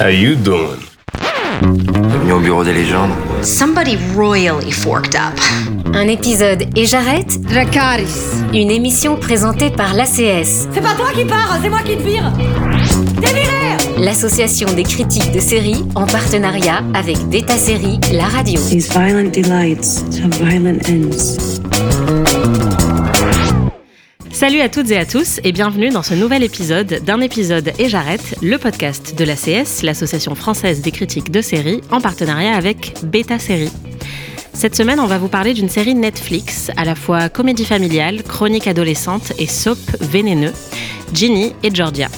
How you doing? Bienvenue au bureau des légendes. Somebody royally forked up. Un épisode et j'arrête Dracaris. Une émission présentée par l'ACS, C'est pas toi qui pars, c'est moi qui te vire. Déviré l'association des critiques de séries en partenariat avec Beta Série, la radio. These violent delights have violent ends. Salut à toutes et à tous et bienvenue dans ce nouvel épisode d'un épisode et j'arrête, le podcast de l'ACS, l'association française des critiques de séries, en partenariat avec Beta Série. Cette semaine, on va vous parler d'une série Netflix, à la fois comédie familiale, chronique adolescente et soap vénéneux, Ginny et Georgia.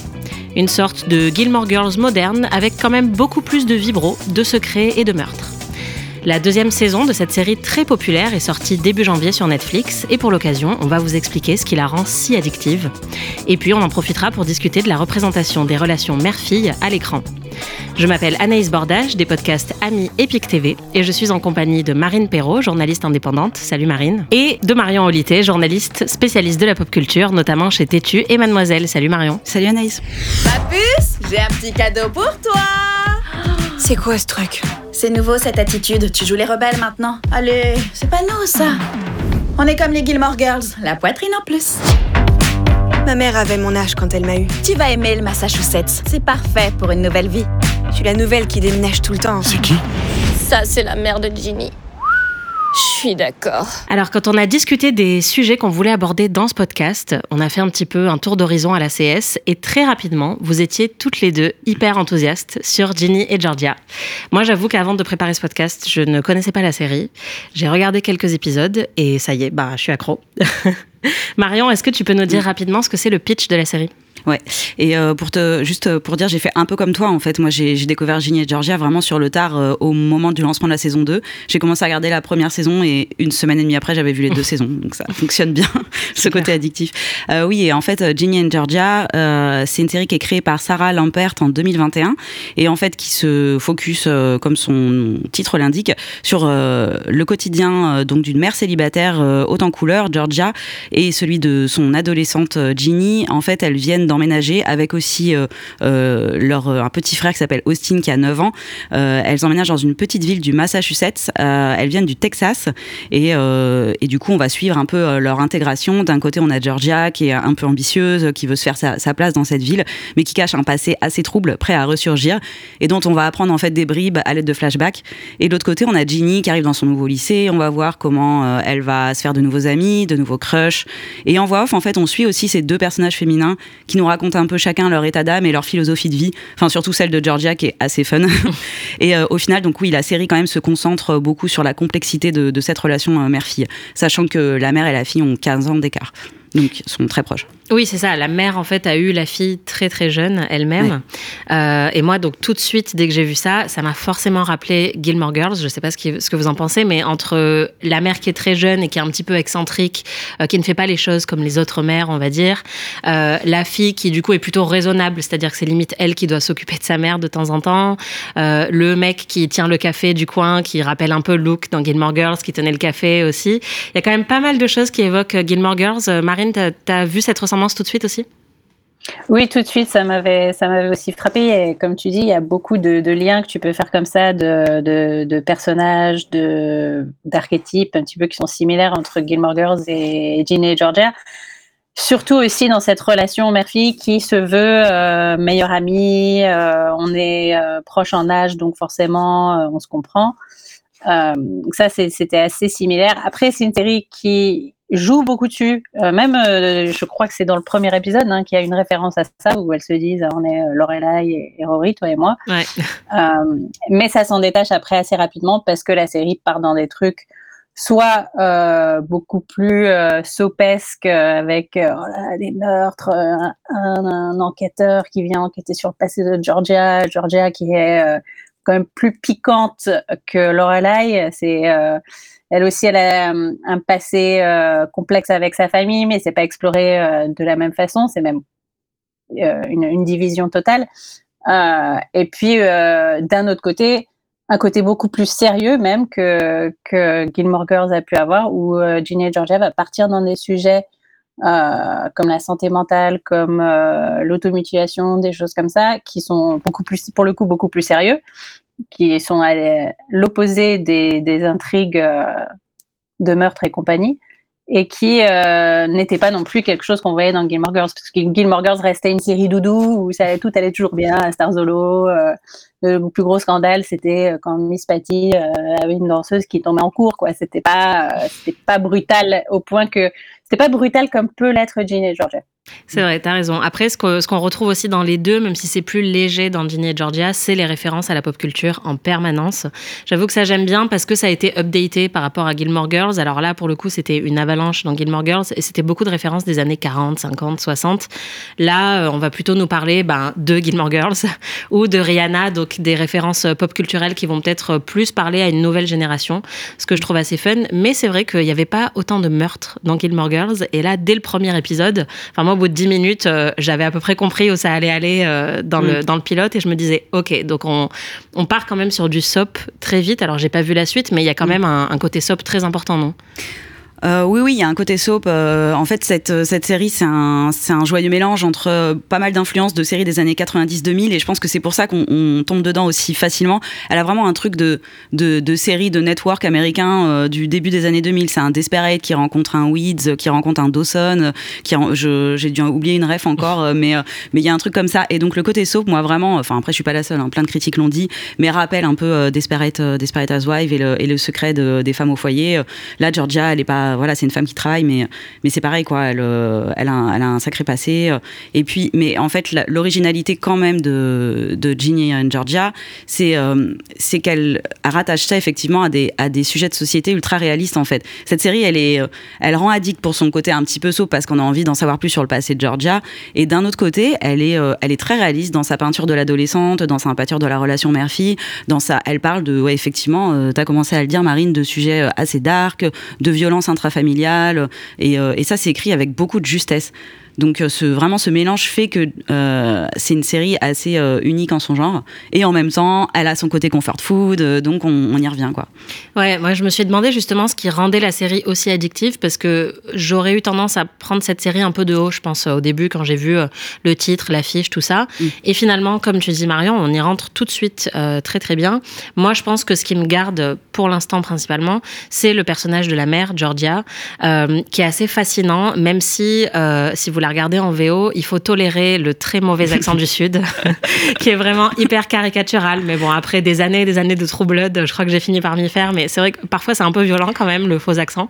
Une sorte de Gilmore Girls moderne avec quand même beaucoup plus de vibro, de secrets et de meurtres. La deuxième saison de cette série très populaire est sortie début janvier sur Netflix et pour l'occasion, on va vous expliquer ce qui la rend si addictive. Et puis on en profitera pour discuter de la représentation des relations mère-fille à l'écran. Je m'appelle Anaïs Bordage des podcasts Amis et PIC TV et je suis en compagnie de Marine Perrault, journaliste indépendante. Salut Marine. Et de Marion Olité, journaliste spécialiste de la pop culture, notamment chez Tétu et Mademoiselle. Salut Marion. Salut Anaïs. Ma puce, j'ai un petit cadeau pour toi. C'est quoi ce truc? C'est nouveau cette attitude, tu joues les rebelles maintenant. Allez, c'est pas nous ça. On est comme les Gilmore Girls, la poitrine en plus. Ma mère avait mon âge quand elle m'a eu. Tu vas aimer le Massachusetts, c'est parfait pour une nouvelle vie. Je suis la nouvelle qui déménage tout le temps. C'est qui? Ça, c'est la mère de Ginny. Je suis d'accord. Alors, quand on a discuté des sujets qu'on voulait aborder dans ce podcast, on a fait un petit peu un tour d'horizon à la CS et très rapidement, vous étiez toutes les deux hyper enthousiastes sur Ginny et Georgia. Moi, j'avoue qu'avant de préparer ce podcast, je ne connaissais pas la série. J'ai regardé quelques épisodes et ça y est, bah, je suis accro. Marion, est-ce que tu peux nous dire rapidement ce que c'est le pitch de la série? Ouais. Et euh, pour te juste pour dire, j'ai fait un peu comme toi en fait. Moi, j'ai découvert Ginny et Georgia vraiment sur le tard euh, au moment du lancement de la saison 2. J'ai commencé à regarder la première saison et une semaine et demie après, j'avais vu les deux saisons. Donc ça fonctionne bien ce côté addictif. Euh, oui, et en fait, euh, Ginny and Georgia, euh, c'est une série qui est créée par Sarah Lampert en 2021 et en fait qui se focus, euh, comme son titre l'indique, sur euh, le quotidien euh, donc d'une mère célibataire euh, haute en couleur, Georgia, et celui de son adolescente euh, Ginny. En fait, elles viennent d'emménager avec aussi euh, euh, leur euh, un petit frère qui s'appelle Austin qui a 9 ans. Elles emménagent dans une petite ville du Massachusetts. Elles viennent du Texas et, du coup, on va suivre un peu leur intégration. D'un côté, on a Georgia qui est un peu ambitieuse, qui veut se faire sa, place dans cette ville, mais qui cache un passé assez trouble, prêt à ressurgir, et dont on va apprendre en fait des bribes à l'aide de flashbacks. Et de l'autre côté, on a Ginny qui arrive dans son nouveau lycée. On va voir comment elle va se faire de nouveaux amis, de nouveaux crushs. Et en voix off, en fait, on suit aussi ces deux personnages féminins qui nous racontent un peu chacun leur état d'âme et leur philosophie de vie. Enfin, surtout celle de Georgia qui est assez fun. et euh, au final, donc oui, la série quand même se concentre beaucoup sur la complexité de, de cette relation euh, mère-fille, sachant que la mère et la fille ont 15 ans d'écart. Donc, ils sont très proches. Oui, c'est ça. La mère, en fait, a eu la fille très, très jeune elle-même. Euh, et moi, donc, tout de suite, dès que j'ai vu ça, ça m'a forcément rappelé Gilmore Girls. Je sais pas ce, qui- ce que vous en pensez, mais entre la mère qui est très jeune et qui est un petit peu excentrique, euh, qui ne fait pas les choses comme les autres mères, on va dire, euh, la fille qui, du coup, est plutôt raisonnable, c'est-à-dire que c'est limite elle qui doit s'occuper de sa mère de temps en temps, le mec qui tient le café du coin, qui rappelle un peu Luke dans Gilmore Girls, qui tenait le café aussi. Il y a quand même pas mal de choses qui évoquent Gilmore Girls. Marine, t'as as vu cette ressemblance tout de suite aussi? Oui, tout de suite, ça m'avait, ça m'avait aussi frappé. Et comme tu dis, il y a beaucoup de, liens que tu peux faire comme ça, de, personnages, de, d'archétypes un petit peu qui sont similaires entre Gilmore Girls et Ginny et Georgia. Surtout aussi dans cette relation mère-fille qui se veut euh, meilleure amie. euh, on est euh, proche en âge, donc forcément, euh, on se comprend. Ça, c'était assez similaire. Après, c'est une série qui joue beaucoup dessus. Euh, même, euh, je crois que c'est dans le premier épisode hein, qu'il y a une référence à ça, où elles se disent on est euh, Lorelai et, et Rory, toi et moi. Ouais. Mais ça s'en détache après assez rapidement parce que la série part dans des trucs soit beaucoup plus sopesques avec oh là, des meurtres, un, un enquêteur qui vient enquêter sur le passé de Georgia, Georgia qui est quand même plus piquante que Lorelai. C'est elle aussi, elle a euh, un passé euh, complexe avec sa famille, mais c'est pas exploré euh, de la même façon. C'est même une, division totale. Et puis, d'un autre côté, un côté beaucoup plus sérieux même que, que Gilmore Girls a pu avoir, où Ginny et Georgia va partir dans des sujets comme la santé mentale, comme euh, l'automutilation, des choses comme ça, qui sont beaucoup plus, pour le coup, beaucoup plus sérieux, qui sont à l'opposé des, intrigues euh, de meurtre et compagnie, et qui euh, n'étaient pas non plus quelque chose qu'on voyait dans Gilmore Girls, parce que Gilmore Girls restait une série doudou où ça, tout allait toujours bien, à Starzolo. Euh, le plus gros scandale, c'était quand Miss Patty avait une danseuse qui tombait en cours, quoi. C'était pas, c'était pas brutal au point que c'est pas brutal comme peut l'être Ginny et Georgia. C'est vrai, tu as raison. Après, ce qu'on retrouve aussi dans les deux, même si c'est plus léger dans Ginny et Georgia, c'est les références à la pop culture en permanence. J'avoue que ça j'aime bien parce que ça a été updaté par rapport à Gilmore Girls. Alors là, pour le coup, c'était une avalanche dans Gilmore Girls et c'était beaucoup de références des années 40, 50, 60. Là, euh, on va plutôt nous parler ben, de Gilmore Girls ou de Rihanna, donc des références pop culturelles qui vont peut-être plus parler à une nouvelle génération, ce que je trouve assez fun. Mais c'est vrai qu'il n'y avait pas autant de meurtres dans Gilmore Girls. Et là, dès le premier épisode, enfin moi, au bout de 10 minutes, euh, j'avais à peu près compris où ça allait aller euh, dans, le, Mm. dans le pilote et je me disais, ok, donc on, on part quand même sur du soap très vite. Alors, j'ai pas vu la suite, mais il y a quand même un, un côté soap très important, non? Euh, oui, oui, il y a un côté soap. Euh, en fait, cette, cette série, c'est un, un joyeux mélange entre euh, pas mal d'influences de séries des années 90-2000, et je pense que c'est pour ça qu'on on tombe dedans aussi facilement. Elle a vraiment un truc de, de, de série de network américain euh, du début des années 2000. C'est un Desperate qui rencontre un Weeds, euh, qui rencontre un Dawson, euh, qui j'ai dû oublier une ref encore, euh, mais euh, il y a un truc comme ça. Et donc le côté soap, moi vraiment, enfin après je suis pas la seule, hein, plein de critiques l'ont dit, mais rappelle un peu euh, Desperate, euh, Desperate Housewives et le, et le secret de- des femmes au foyer. Euh, Là, Georgia, elle est pas, voilà, c'est une femme qui travaille, mais mais c'est pareil quoi. Elle, euh, elle, a, un- sacré passé. euh, Et puis, mais en fait, l'originalité quand même de de Ginny et Georgia, c'est euh, c'est qu'elle rattache ça effectivement à des à des sujets de société ultra réalistes en fait. Cette série, elle est, elle rend addict pour son côté un petit peu saut parce qu'on a envie d'en savoir plus sur le passé de Georgia. Et d'un autre côté, elle est, elle est très réaliste dans sa peinture de l'adolescente, dans sa peinture de la relation mère-fille, dans sa, elle parle de, ouais, effectivement, euh, t'as commencé à le dire, Marine, de sujets assez dark, de violence intrafamiliale, et, euh, et ça, c'est écrit avec beaucoup de justesse. Donc euh, ce, vraiment ce mélange fait que euh, c'est une série assez euh, unique en son genre et en même temps elle a son côté comfort food euh, donc on, on y revient quoi. Ouais, moi je me suis demandé justement ce qui rendait la série aussi addictive parce que j'aurais eu tendance à prendre cette série un peu de haut, je pense, au début quand j'ai vu le titre, l'affiche, tout ça. Mm. Et finalement, comme tu dis Marion, on y rentre tout de suite très très bien. Moi je pense que ce qui me garde pour l'instant principalement, c'est le personnage de la mère, Georgia, qui est assez fascinant, même si, si vous la regardez en VO, il faut tolérer le très mauvais accent du Sud, qui est vraiment hyper caricatural. Mais bon, après des années et des années de True Blood, je crois que j'ai fini par m'y faire. Mais c'est vrai que parfois c'est un peu violent quand même, le faux accent.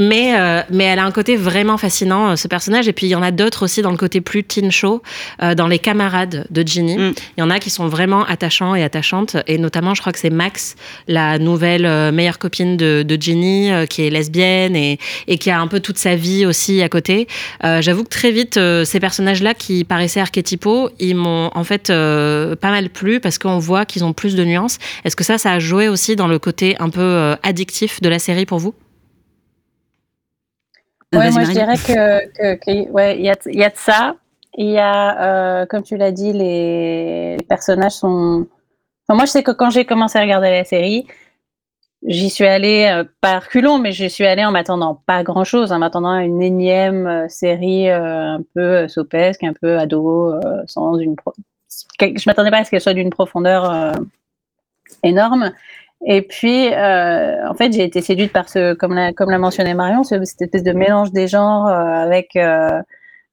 Mais, euh, mais elle a un côté vraiment fascinant, euh, ce personnage. Et puis il y en a d'autres aussi dans le côté plus teen show, euh, dans les camarades de Ginny. Mm. Il y en a qui sont vraiment attachants et attachantes. Et notamment, je crois que c'est Max, la nouvelle euh, meilleure copine de, de Ginny, qui est lesbienne et, et qui a un peu toute sa vie aussi à côté. J'avoue que très vite, euh, ces personnages-là qui paraissaient archétypaux, ils m'ont en fait euh, pas mal plu parce qu'on voit qu'ils ont plus de nuances. Est-ce que ça, ça a joué aussi dans le côté un peu euh, addictif de la série pour vous? Ouais, moi je dirais que, que- que- ouais, il y a, il y a de ça. Il y a, euh, comme tu l'as dit, les, les personnages sont. Enfin, moi, je sais que quand j'ai commencé à regarder la série, j'y suis allée euh, pas reculons, mais j'y suis allée en m'attendant pas grand-chose, en m'attendant à une énième euh, série euh, un peu euh, sopesque, un peu ado, euh, sans une. Pro... Je m'attendais pas à ce qu'elle soit d'une profondeur énorme. Et puis, en fait, j'ai été séduite par ce, comme l'a, comme l'a mentionné Marion, ce- cette espèce de mélange des genres avec un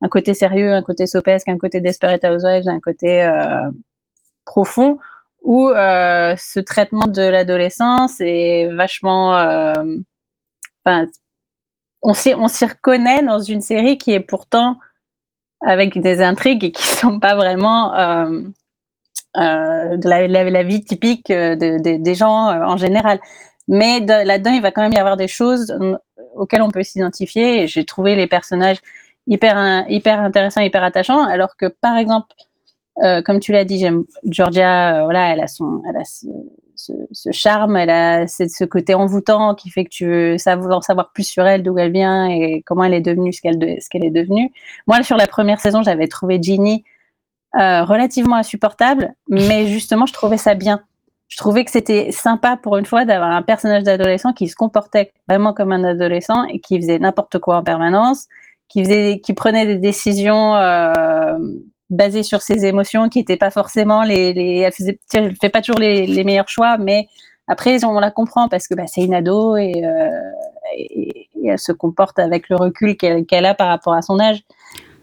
côté sérieux, un côté sopesque, un côté Desperate Housewives, un côté profond, où euh, ce traitement de l'adolescence est vachement. euh, on s'y, on s'y reconnaît dans une série qui est pourtant avec des intrigues et qui sont pas vraiment euh, la, vie typique de- de- des gens en général. Mais de- là-dedans, il va quand même y avoir des choses auxquelles on peut s'identifier. J'ai trouvé les personnages hyper, hyper intéressants, hyper attachants. Alors que, par exemple, euh, comme tu l'as dit, j'aime Georgia, euh, voilà, elle a son, elle a ce, charme, elle a ce, côté envoûtant qui fait que tu veux savoir, savoir plus sur elle, d'où elle vient et comment elle est devenue ce qu'elle, de- ce qu'elle est devenue. Moi, sur la première saison, j'avais trouvé Ginny euh, relativement insupportable, mais justement, je trouvais ça bien. Je trouvais que c'était sympa pour une fois d'avoir un personnage d'adolescent qui se comportait vraiment comme un adolescent et qui faisait n'importe quoi en permanence, qui faisait, qui prenait des décisions basées sur ses émotions, qui n'étaient pas forcément les, les elle faisait, elle fait pas toujours les, les, meilleurs choix, mais après on la comprend parce que bah, c'est une ado et, euh, et, et, elle se comporte avec le recul qu'elle qu a par rapport à son âge.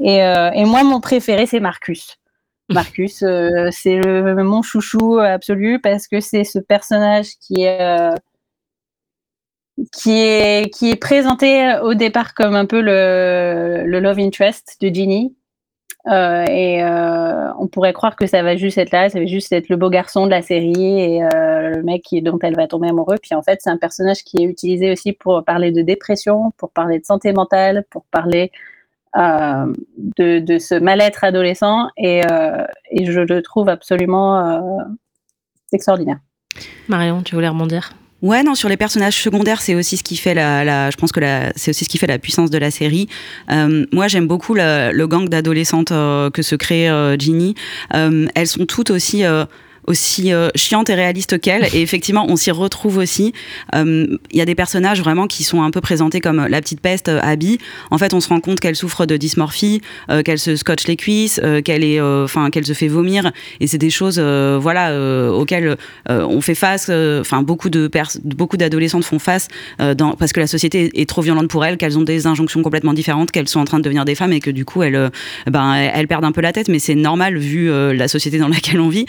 Et, euh, et moi, mon préféré, c'est Marcus. Marcus, euh, c'est mon chouchou absolu parce que c'est ce personnage qui est qui est, qui est présenté au départ comme un peu le, le love interest de Ginny. Euh, et euh, on pourrait croire que ça va juste être là, ça va juste être le beau garçon de la série et euh, le mec dont elle va tomber amoureux. Puis en fait, c'est un personnage qui est utilisé aussi pour parler de dépression, pour parler de santé mentale, pour parler de, ce mal-être adolescent. Et, et, je le trouve absolument extraordinaire. Marion, tu voulais rebondir? Ouais, non, sur les personnages secondaires, c'est aussi ce qui fait la, la je pense que c'est aussi ce qui fait la puissance de la série. Euh, moi, j'aime beaucoup la, le gang d'adolescentes euh, que se crée euh, Ginny. elles sont toutes aussi aussi euh, chiante et réaliste qu'elle. Et effectivement, on s'y retrouve aussi. Il euh, y a des personnages vraiment qui sont un peu présentés comme la petite peste, euh, Abby. En fait, on se rend compte qu'elle souffre de dysmorphie, euh, qu'elle se scotche les cuisses, euh, qu'elle est, enfin, qu'elle se fait vomir. Et c'est des choses, voilà, auxquelles on fait face. Enfin, beaucoup de beaucoup d'adolescentes font face parce que la société est trop violente pour elles, qu'elles ont des injonctions complètement différentes, qu'elles sont en train de devenir des femmes et que du coup, elles, ben, elles perdent un peu la tête. Mais c'est normal vu la société dans laquelle on vit.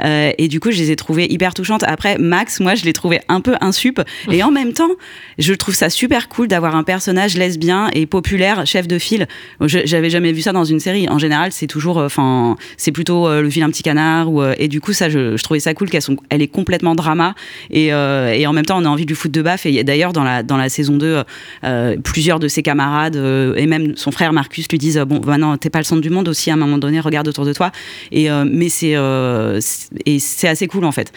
Euh, et du coup, je les ai trouvées hyper touchantes. Après, Max, moi, je l'ai trouvé un peu insup. Et en même temps, je trouve ça super cool d'avoir un personnage lesbien et populaire, chef de file. J'avais jamais vu ça dans une série. En général, c'est toujours, euh, enfin, c'est plutôt euh, le vilain petit canard. Ou, et du coup, ça, je, trouvais ça cool qu'elle elle est complètement drama. Et, euh, et en même temps, on a envie de lui foutre de baffe. Et d'ailleurs, dans la, dans la saison 2, euh, plusieurs de ses camarades et même son frère Marcus lui disent Bon, maintenant, bah t'es pas le centre du monde aussi, à un moment donné, regarde autour de toi. Et, mais c'est, et c'est assez cool en fait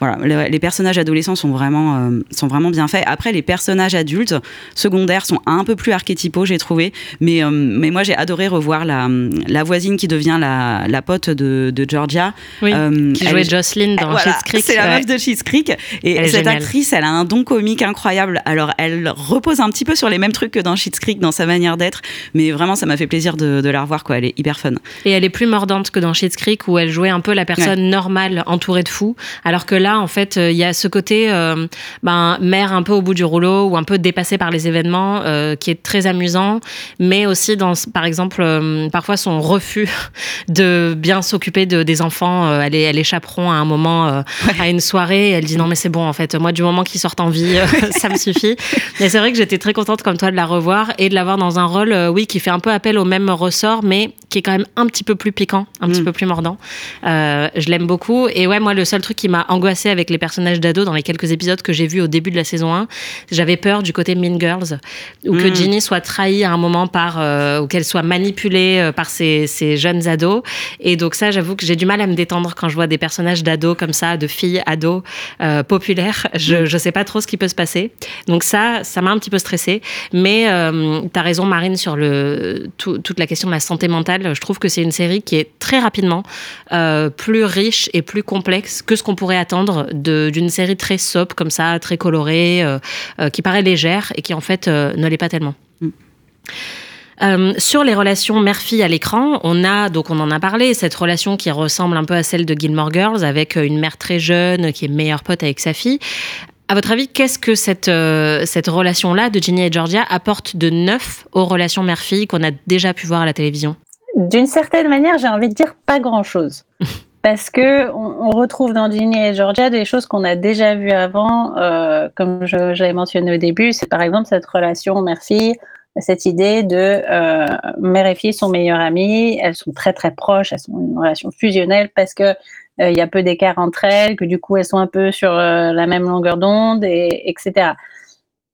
voilà, les personnages adolescents sont vraiment, euh, sont vraiment bien faits. Après, les personnages adultes secondaires sont un peu plus archétypaux, j'ai trouvé. Mais, euh, mais moi, j'ai adoré revoir la, la voisine qui devient la, la pote de, de Georgia. Oui, euh, qui jouait Jocelyn dans voilà, Schitt's Creek. C'est la meuf de Schitt's Creek. Et Elle cette actrice, elle a un don comique incroyable. Alors, elle repose un petit peu sur les mêmes trucs que dans Schitt's Creek, dans sa manière d'être. Mais vraiment, ça m'a fait plaisir de, de, la revoir. Quoi. Elle est hyper fun. Et elle est plus mordante que dans Schitt's Creek, où elle jouait un peu la personne ouais. normale entourée de fous. Alors que là, en fait, il y a ce côté euh, ben, mère un peu au bout du rouleau ou un peu dépassée par les événements euh, qui est très amusant, mais aussi dans, par exemple, euh, parfois son refus de bien s'occuper de, des enfants. Euh, elle, est, elle est chaperon à un moment euh, ouais. à une soirée. Elle dit non, mais c'est bon, en fait, moi, du moment qu'ils sortent en vie, euh, ça me suffit. Mais c'est vrai que j'étais très contente, comme toi, de la revoir et de l'avoir dans un rôle, oui, qui fait un peu appel au même ressort, mais qui est quand même un petit peu plus piquant, un mm. petit peu plus mordant. je l'aime beaucoup. Et ouais, moi, le seul truc qui m'a avec les personnages d'ado dans les quelques épisodes que j'ai vus au début de la saison 1. J'avais peur du côté Mean Girls, mmh. que Ginny soit trahie à un moment par, euh, ou qu'elle soit manipulée euh, par ces, ces, jeunes ados. Et donc ça, j'avoue que j'ai du mal à me détendre quand je vois des personnages d'ados comme ça, de filles ados euh, populaires. Je, je sais pas trop ce qui peut se passer. Donc ça, ça m'a un petit peu stressée. Mais euh, tu as raison, Marine, sur le, tout, toute la question de la santé mentale. Je trouve que c'est une série qui est très rapidement euh, plus riche et plus complexe que ce qu'on pourrait attendre d'une série très soap comme ça, très colorée, euh, euh, qui paraît légère et qui en fait euh, ne l'est pas tellement. Mm. Euh, sur les relations mère-fille à l'écran, on a, donc on en a parlé, cette relation qui ressemble un peu à celle de Gilmore Girls, avec une mère très jeune qui est meilleure pote avec sa fille. À votre avis, qu'est-ce que cette, euh, cette relation-là de Ginny et Georgia apporte de neuf aux relations mère-fille qu'on a déjà pu voir à la télévision? D'une certaine manière, j'ai envie de dire pas grand-chose. parce que on, on, retrouve dans Ginny et Georgia des choses qu'on a déjà vues avant, euh, comme l'avais mentionné au début, c'est par exemple cette relation mère-fille, cette idée de euh, mère et fille sont meilleures amies, elles sont très très proches, elles sont une relation fusionnelle parce que il euh, y a peu d'écart entre elles, que du coup elles sont un peu sur euh, la même longueur d'onde, et etc.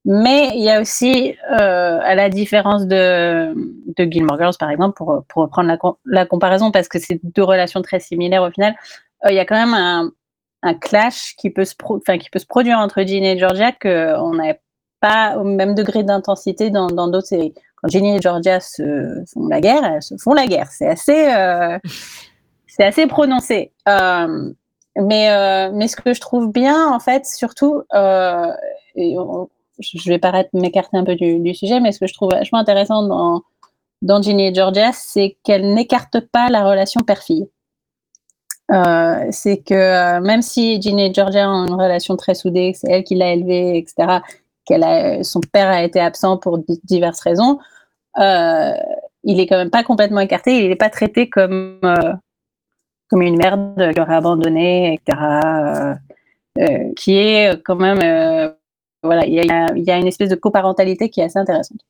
Mais il y a aussi, euh, à la différence de, de Gilmore Girls, par exemple, pour, reprendre la, comparaison, parce que c'est deux relations très similaires au final, euh, il y a quand même un, clash qui peut, se produire entre Ginny et Georgia qu'on n'a pas au même degré d'intensité dans d'autres séries. Quand Ginny et Georgia se font la guerre, elles se font la guerre. C'est assez, euh, prononcé. Mais, ce que je trouve bien, en fait, surtout, je vais paraître m'écarter un peu du, sujet, mais ce que je trouve vachement intéressant dans, dans Ginny et Georgia, c'est qu'elle n'écarte pas la relation père-fille. Euh, c'est que euh, même si Ginny et Georgia ont une relation très soudée, c'est elle qui l'a élevée, etc., qu'elle son père a été absent pour diverses raisons, euh, il est quand même pas complètement écarté, il n'est pas traité comme, comme une merde qui aurait abandonné, etc., qui est quand même, voilà, il y, a, y a une espèce de coparentalité qui est assez intéressante.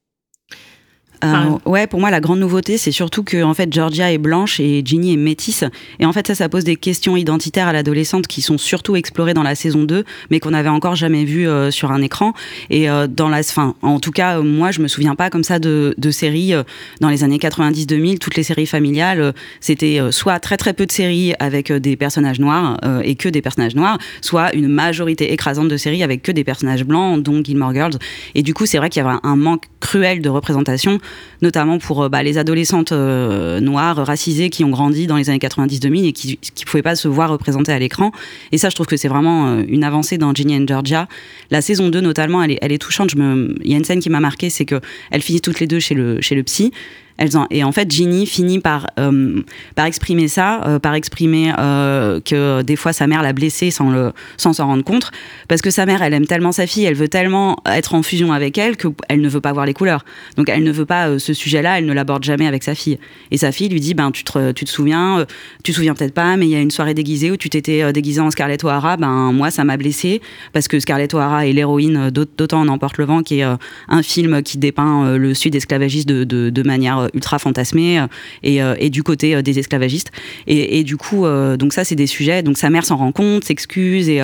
Euh, ouais, pour moi, la grande nouveauté, c'est surtout que en fait, Georgia est blanche et Ginny est métisse. Et en fait, ça, ça pose des questions identitaires à l'adolescente qui sont surtout explorées dans la saison 2, mais qu'on n'avait encore jamais vues euh, sur un écran. Et euh, dans la fin, en tout cas, moi, je me souviens pas comme ça de, de séries euh, dans les années 90-2000. Toutes les séries familiales, c'était soit très très peu de séries avec des personnages noirs et que des personnages noirs, soit une majorité écrasante de séries avec que des personnages blancs, dont Gilmore Girls. Et du coup, c'est vrai qu'il y avait un manque cruel de représentation notamment pour euh, bah, les adolescentes euh, noires, racisées, qui ont grandi dans les années 90-2000 et qui ne pouvaient pas se voir représentées à l'écran. Et ça, je trouve que c'est vraiment euh, une avancée dans Ginny and Georgia. La saison 2, notamment, elle est, touchante. Il y a une scène qui m'a marqué, c'est qu'elles finissent toutes les deux chez le psy. Elles en, et en fait, Ginny finit par, euh, par exprimer ça, euh, par exprimer euh, que des fois sa mère l'a blessée sans sans s'en rendre compte, parce que sa mère, elle aime tellement sa fille, elle veut tellement être en fusion avec elle qu'elle ne veut pas voir les couleurs. Donc elle ne veut pas ce sujet-là, elle ne l'aborde jamais avec sa fille. Et sa fille lui dit, ben tu te, tu te souviens, tu te souviens peut-être pas, mais il y a une soirée déguisée où tu t'étais déguisée en Scarlett O'Hara, ben moi ça m'a blessée parce que Scarlett O'Hara est l'héroïne d'Autant en emporte le vent, qui est un film qui dépeint le sud esclavagiste de, de manière euh, ultra fantasmée euh, et, euh, et du côté des esclavagistes. Et, du coup, donc ça, c'est des sujets. Donc sa mère s'en rend compte, s'excuse, et,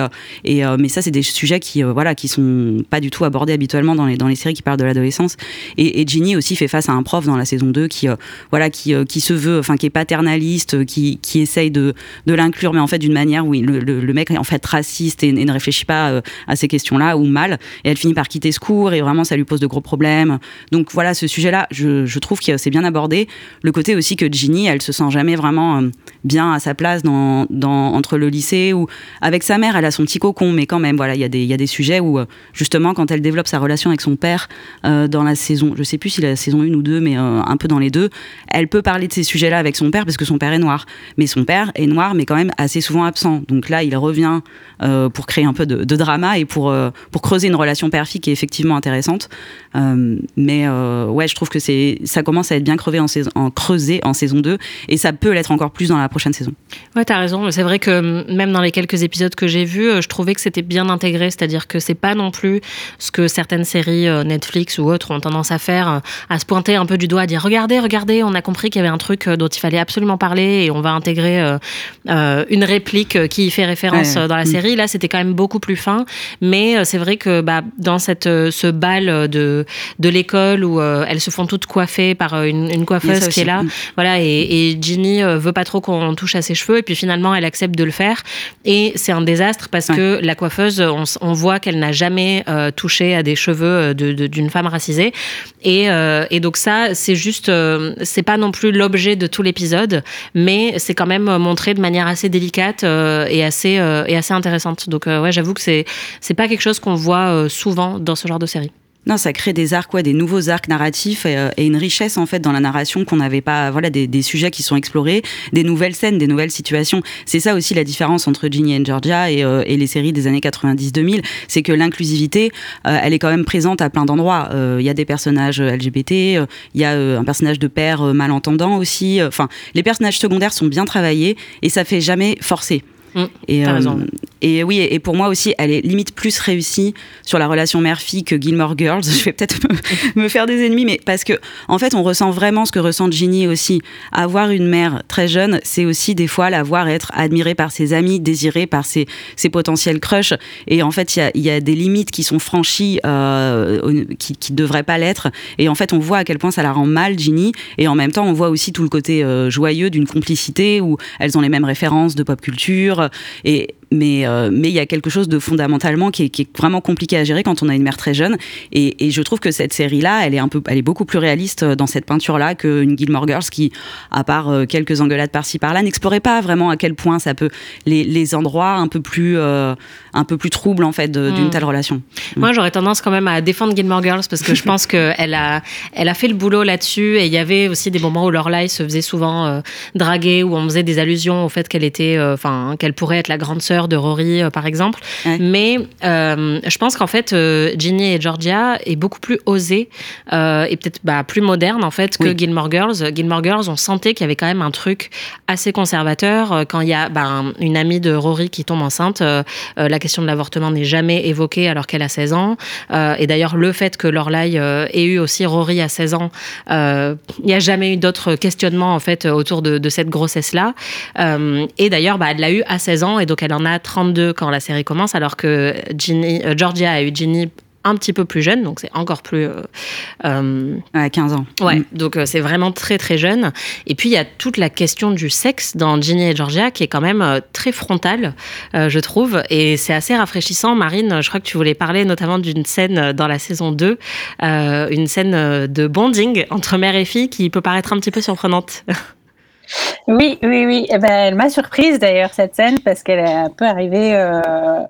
mais ça, c'est des sujets qui, voilà, qui sont pas du tout abordés habituellement dans les dans les séries qui parlent de l'adolescence. Et, Ginny aussi fait face à un prof dans la saison 2 qui, voilà, qui, qui se veut, enfin, qui est paternaliste, qui, qui essaye de, de l'inclure, mais en fait d'une manière où le, mec est en fait raciste et, ne réfléchit pas à ces questions-là ou mal. Et elle finit par quitter ce cours et vraiment ça lui pose de gros problèmes. Donc voilà, ce sujet-là, je, je trouve que c'est bien abordé. Le côté aussi que Ginny, elle se sent jamais vraiment euh, bien à sa place dans, dans, entre le lycée ou avec sa mère, elle a son petit cocon, mais quand même, voilà, il y, y a des sujets où euh, justement quand elle développe sa relation avec son père euh, dans la saison, je sais plus si la saison 1 ou 2, mais un peu dans les deux, elle peut parler de ces sujets-là avec son père parce que son père est noir. Mais son père est noir, mais quand même assez souvent absent. Donc là, il revient pour créer un peu de, drama et pour, pour creuser une relation père-fille qui est effectivement intéressante. Mais ouais, je trouve que c'est ça commence à être bien crevé en, saison, en creusé en saison 2 et ça peut l'être encore plus dans la prochaine saison. Ouais, t'as raison. C'est vrai que mm, même dans les quelques épisodes que j'ai vus, euh, je trouvais que c'était bien intégré. C'est-à-dire que c'est pas non plus ce que certaines séries euh, Netflix ou autres ont tendance à faire, euh, à se pointer un peu du doigt, à dire regardez, regardez, on a compris qu'il y avait un truc dont il fallait absolument parler et on va intégrer une réplique qui y fait référence Ouais. dans la Mm. série. Là, c'était quand même beaucoup plus fin. Mais c'est vrai que bah, dans cette, ce bal de, de l'école où elles se font toutes coiffées par euh, une, coiffeuse qui est là, Mm. voilà, et, et Ginny euh, veut pas trop qu'on touche à ses cheveux, et puis finalement elle accepte de le faire, et c'est un désastre parce Ouais. que la coiffeuse, on, voit qu'elle n'a jamais euh, touché à des cheveux euh, de- de- d'une femme racisée, et, euh, et donc ça, c'est juste, euh, c'est pas non plus l'objet de tout l'épisode, mais c'est quand même montré de manière assez délicate et assez et assez intéressante. Donc ouais, j'avoue que c'est c'est pas quelque chose qu'on voit souvent dans ce genre de série. Non, ça crée des arcs, ouais, des nouveaux arcs narratifs et, euh, et une richesse en fait dans la narration qu'on n'avait pas. Voilà, des, sujets qui sont explorés, des nouvelles scènes, des nouvelles situations. C'est ça aussi la différence entre Ginny and Georgia et, euh, les séries des années 90-2000, c'est que l'inclusivité, euh, elle est quand même présente à plein d'endroits. Il y a des personnages LGBT, il y a un personnage de père malentendant aussi. Enfin, les personnages secondaires sont bien travaillés et ça fait jamais forcer. Mm, et, t'as euh, raison. et oui, et pour moi aussi, elle est limite plus réussie sur la relation mère-fille que Gilmore Girls. Je vais peut-être me, me faire des ennemis, mais parce que en fait, on ressent vraiment ce que ressent Ginny aussi. Avoir une mère très jeune, c'est aussi des fois la voir être admirée par ses amis, désirée par ses, ses potentiels crushs. Et en fait, il y a, il y a des limites qui sont franchies, euh, qui, qui devraient pas l'être. Et en fait, on voit à quel point ça la rend mal, Ginny. Et en même temps, on voit aussi tout le côté euh, joyeux d'une complicité où elles ont les mêmes références de pop culture. Et mais euh, mais il y a quelque chose de fondamentalement qui est, qui est, vraiment compliqué à gérer quand on a une mère très jeune. Et, et je trouve que cette série-là, elle est un peu, elle est beaucoup plus réaliste dans cette peinture-là qu'une Gilmore Girls qui, à part euh, quelques engueulades par-ci par-là, n'explorait pas vraiment à quel point ça peut les, les endroits un peu plus euh, un peu plus troubles en fait d'une mm. telle relation. Moi, j'aurais tendance quand même à défendre Gilmore Girls parce que je pense qu'elle a elle a fait le boulot là-dessus et il y avait aussi des moments où Lorelai se faisait souvent euh, draguer où on faisait des allusions au fait qu'elle était enfin qu'elle pourrait être la grande sœur de Rory par exemple. Ouais. Mais je pense qu'en fait Ginny et Georgia est beaucoup plus osée et peut-être bah, plus moderne en fait que oui. Gilmore Girls. Gilmore Girls, on sentait qu'il y avait quand même un truc assez conservateur. Quand il y a ben, une amie de Rory qui tombe enceinte, euh, la question de l'avortement n'est jamais évoquée alors qu'elle a 16 ans. Euh, et d'ailleurs, le fait que Lorelai euh, ait eu aussi Rory à 16 ans, il n'y a jamais eu d'autres questionnements en fait autour de, de cette grossesse-là. et d'ailleurs, bah, elle l'a eu à 16 ans et donc elle en a 32 quand la série commence, alors que Ginny, Georgia a eu Ginny un petit peu plus jeune, donc c'est encore plus... Euh, euh, à 15 ans. Ouais, mm. donc euh, c'est vraiment très très jeune. Et puis il y a toute la question du sexe dans Ginny et Georgia qui est quand même euh, très frontale, euh, je trouve, et c'est assez rafraîchissant. Marine, je crois que tu voulais parler notamment d'une scène dans la saison 2, une scène de bonding entre mère et fille qui peut paraître un petit peu surprenante. Oui, oui, oui. Eh ben, elle m'a surprise d'ailleurs cette scène parce qu'elle est un peu arrivée euh,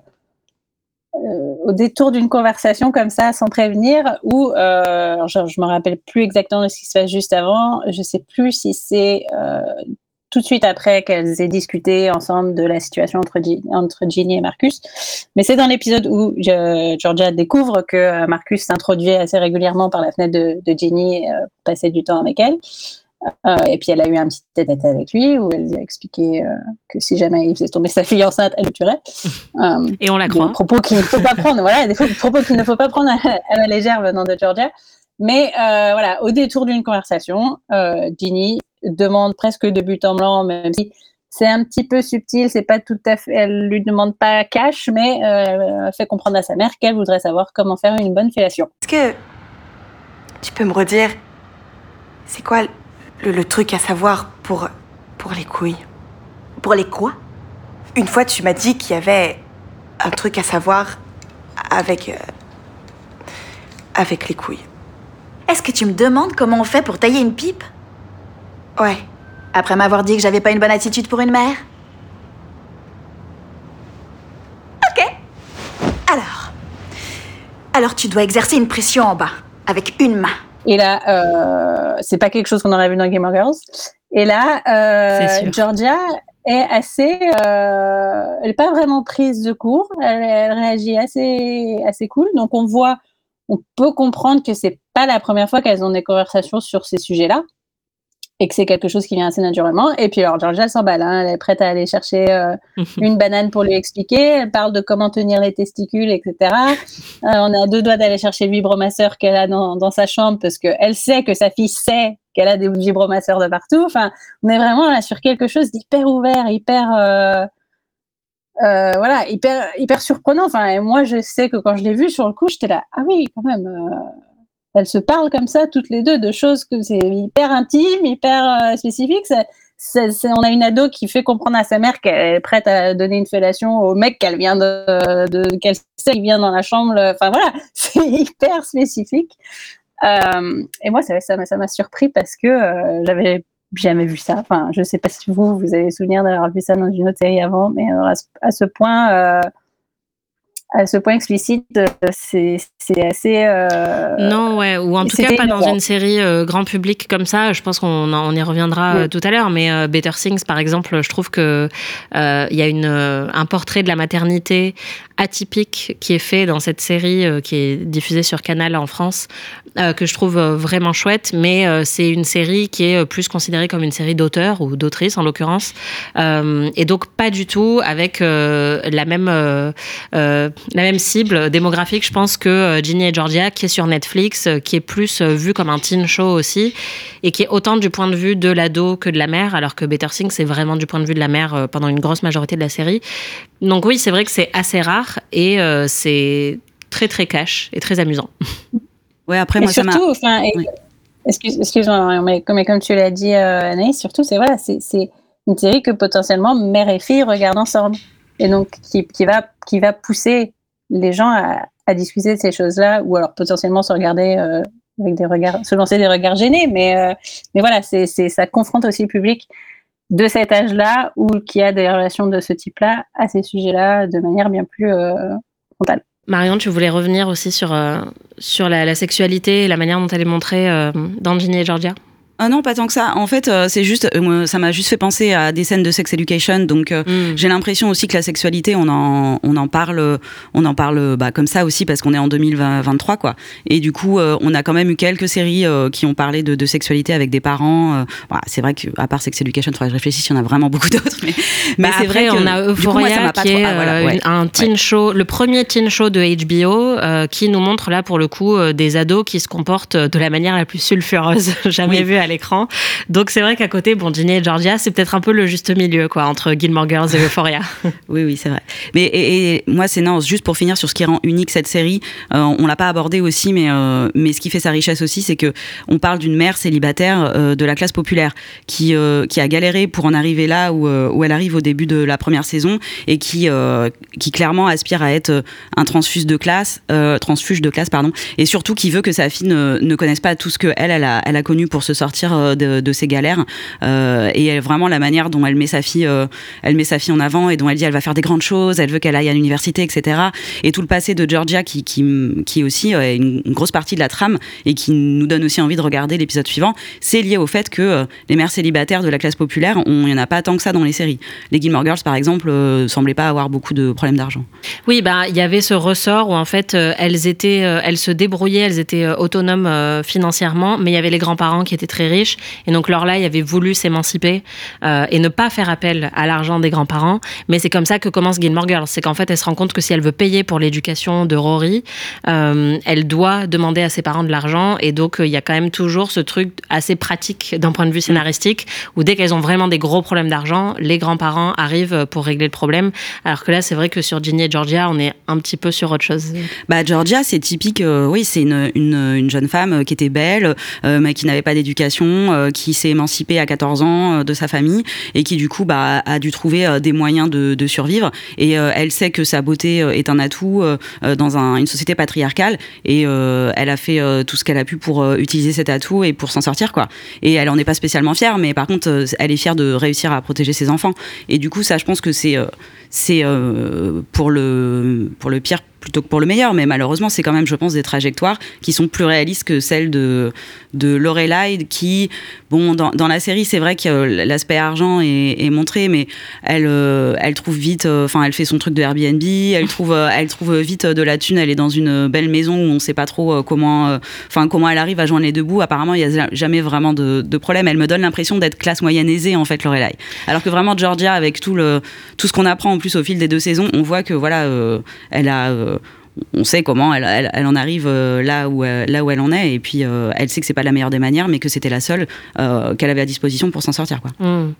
au détour d'une conversation comme ça, sans prévenir, ou euh, je, je me rappelle plus exactement de ce qui se passe juste avant. Je sais plus si c'est euh, tout de suite après qu'elles aient discuté ensemble de la situation entre, Ginny et Marcus. Mais c'est dans l'épisode où Georgia découvre que Marcus s'introduit assez régulièrement par la fenêtre de, de Ginny euh, pour passer du temps avec elle. Euh, et puis elle a eu un petit tête-à-tête avec lui où elle lui a expliqué euh, que si jamais il faisait tomber sa fille enceinte, elle le tuerait. Euh, et on la croit. Des propos qu'il ne faut pas prendre, voilà, des propos qu'il ne faut pas prendre à, à, la légère venant de Georgia. Mais euh, voilà, au détour d'une conversation, euh, Ginny demande presque de but en blanc, même si c'est un petit peu subtil, c'est pas tout à fait, elle lui demande pas cash, mais euh, fait comprendre à sa mère qu'elle voudrait savoir comment faire une bonne fellation. Est-ce que tu peux me redire, c'est quoi le, le, truc à savoir pour, pour les couilles. Pour les quoi? Une fois, tu m'as dit qu'il y avait un truc à savoir avec. Euh, avec les couilles. Est-ce que tu me demandes comment on fait pour tailler une pipe? Ouais. Après m'avoir dit que j'avais pas une bonne attitude pour une mère? Ok. Alors. Alors tu dois exercer une pression en bas, avec une main. Et là, euh, c'est pas quelque chose qu'on aurait vu dans Game of Girls. Et là, euh, Georgia est assez, euh, elle est pas vraiment prise de court. Elle, elle, réagit assez, assez cool. Donc on voit, on peut comprendre que c'est pas la première fois qu'elles ont des conversations sur ces sujets-là et que c'est quelque chose qui vient assez naturellement. Et puis alors Georgia s'emballe, hein, elle est prête à aller chercher euh, une banane pour lui expliquer. Elle parle de comment tenir les testicules, etc. Euh, on a deux doigts d'aller chercher le vibromasseur qu'elle a dans, dans, sa chambre parce qu'elle sait que sa fille sait qu'elle a des vibromasseurs de partout. Enfin, on est vraiment là sur quelque chose d'hyper ouvert, hyper euh, euh, voilà, hyper hyper surprenant. Enfin, et moi je sais que quand je l'ai vu sur le coup, j'étais là, ah oui, quand même elles se parlent comme ça toutes les deux de choses que c'est hyper intime, hyper euh, spécifique. On a une ado qui fait comprendre à sa mère qu'elle est prête à donner une fellation au mec qu'elle vient de, qu'elle vient dans la chambre. Enfin voilà, c'est hyper spécifique. Euh, et moi, ça, ça, m'a surpris parce que euh, j'avais jamais vu ça. Enfin, je sais pas si vous, vous avez souvenir d'avoir vu ça dans une autre série avant, mais à ce, à ce point euh, à ce point explicite, c'est assez. Euh... Non, ouais, ou en tout cas pas dans une série euh, grand public comme ça. Je pense qu'on on y reviendra oui. tout à l'heure, mais euh, Better Things, par exemple, je trouve que euh, il y a une, un portrait de la maternité atypique qui est fait dans cette série qui est diffusée sur Canal en France, que je trouve vraiment chouette. Mais c'est une série qui est plus considérée comme une série d'auteurs ou d'autrices en l'occurrence, et donc pas du tout avec la même la même cible démographique, je pense, que Ginny et Georgia, qui est sur Netflix, qui est plus vu comme un teen show aussi, et qui est autant du point de vue de l'ado que de la mère, alors que Better Things, c'est vraiment du point de vue de la mère pendant une grosse majorité de la série. Donc oui, c'est vrai que c'est assez rare, et euh, c'est très très cash et très amusant. Ouais, après, et moi, surtout, ça enfin, oui. excuse-moi, mais comme, comme tu l'as dit, euh, Anaïs, surtout, c'est voilà, c'est une série que potentiellement mère et fille regardent ensemble. Et donc qui, va, qui va pousser les gens à, discuter de ces choses-là, ou alors potentiellement se regarder euh, avec des regards, se lancer des regards gênés, mais, euh, mais voilà, c'est, ça confronte aussi le public de cet âge-là ou qui a des relations de ce type-là à ces sujets-là de manière bien plus euh, frontale. Marion, tu voulais revenir aussi sur, sur la, sexualité et la manière dont elle est montrée dans Ginny et Georgia ah non, pas tant que ça. En fait, euh, c'est juste, euh, ça m'a juste fait penser à des scènes de sex education. Donc, euh, mm. j'ai l'impression aussi que la sexualité, on en, on en parle, on en parle bah, comme ça aussi parce qu'on est en 2023, quoi. Et du coup, on a quand même eu quelques séries qui ont parlé de, de sexualité avec des parents. C'est vrai qu'à part sex education, il faudrait que je réfléchisse, il y en a vraiment beaucoup d'autres. Mais, mais bah, c'est vrai qu'on a Euphoria qui est ah, voilà, ouais, un teen ouais. show, le premier teen show de HBO qui nous montre là pour le coup des ados qui se comportent de la manière la plus sulfureuse jamais oui. vue à l'écran. Donc c'est vrai qu'à côté, bon, Ginny et Georgia, c'est peut-être un peu le juste milieu, quoi, entre Gilmore Girls et Euphoria. oui, oui, c'est vrai. Mais et, et, moi, c'est non, juste pour finir sur ce qui rend unique cette série, euh, on l'a pas abordé aussi, mais euh, mais ce qui fait sa richesse aussi, c'est que on parle d'une mère célibataire euh, de la classe populaire qui euh, qui a galéré pour en arriver là où où elle arrive au début de la première saison et qui euh, qui clairement aspire à être un transfuge de classe, transfuge de classe, pardon, et surtout qui veut que sa fille ne, ne connaisse pas tout ce que elle elle a elle a connu pour se sortir euh, de, ses galères euh, et vraiment la manière dont elle met sa fille euh, elle met sa fille en avant et dont elle dit elle va faire des grandes choses elle veut qu'elle aille à l'université etc et tout le passé de Georgia qui qui, qui aussi est une, grosse partie de la trame et qui nous donne aussi envie de regarder l'épisode suivant c'est lié au fait que les mères célibataires de la classe populaire il y en a pas tant que ça dans les séries. Les Gilmore Girls par exemple euh, semblaient pas avoir beaucoup de problèmes d'argent. Oui bah il y avait ce ressort où en fait elles étaient elles se débrouillaient elles étaient autonomes financièrement mais il y avait les grands-parents qui étaient très riches. Et donc Lorelai avait voulu s'émanciper euh, et ne pas faire appel à l'argent des grands-parents. Mais c'est comme ça que commence Gilmore Girls. C'est qu'en fait elle se rend compte que si elle veut payer pour l'éducation de Rory euh, elle doit demander à ses parents de l'argent. Et donc il euh, y a quand même toujours ce truc assez pratique d'un point de vue scénaristique où dès qu'elles ont vraiment des gros problèmes d'argent les grands-parents arrivent pour régler le problème. Alors que là c'est vrai que sur Ginny et Georgia on est un petit peu sur autre chose. Bah Georgia c'est typique oui c'est une, une, une jeune femme qui était belle mais qui n'avait pas d'éducation euh, qui s'est émancipée à 14 ans euh, de sa famille et qui du coup bah, a dû trouver euh, des moyens de, survivre. Et elle sait que sa beauté est un atout dans un, une société patriarcale et elle a fait tout ce qu'elle a pu pour utiliser cet atout et pour s'en sortir et elle en est pas spécialement fière mais par contre elle est fière de réussir à protéger ses enfants. Et du coup ça je pense que c'est pour le pire plutôt que pour le meilleur mais malheureusement c'est quand même je pense des trajectoires qui sont plus réalistes que celles de de Lorelai qui bon dans, dans la série c'est vrai que l'aspect argent est, montré mais elle euh, elle trouve vite enfin euh, elle fait son truc de Airbnb elle trouve euh, elle trouve vite de la thune elle est dans une belle maison où on sait pas trop euh, comment enfin euh, comment elle arrive à joindre les deux bouts. Apparemment il y a jamais vraiment de, problème. Elle me donne l'impression d'être classe moyenne aisée en fait Lorelai. Alors que vraiment Georgia avec tout le tout ce qu'on apprend en plus au fil des deux saisons on voit que voilà euh, elle a euh, on sait comment elle, elle, elle en arrive euh, là où euh, là où elle en est. Et puis euh, elle sait que c'est pas la meilleure des manières mais que c'était la seule qu'elle avait à disposition pour s'en sortir quoi. Mmh.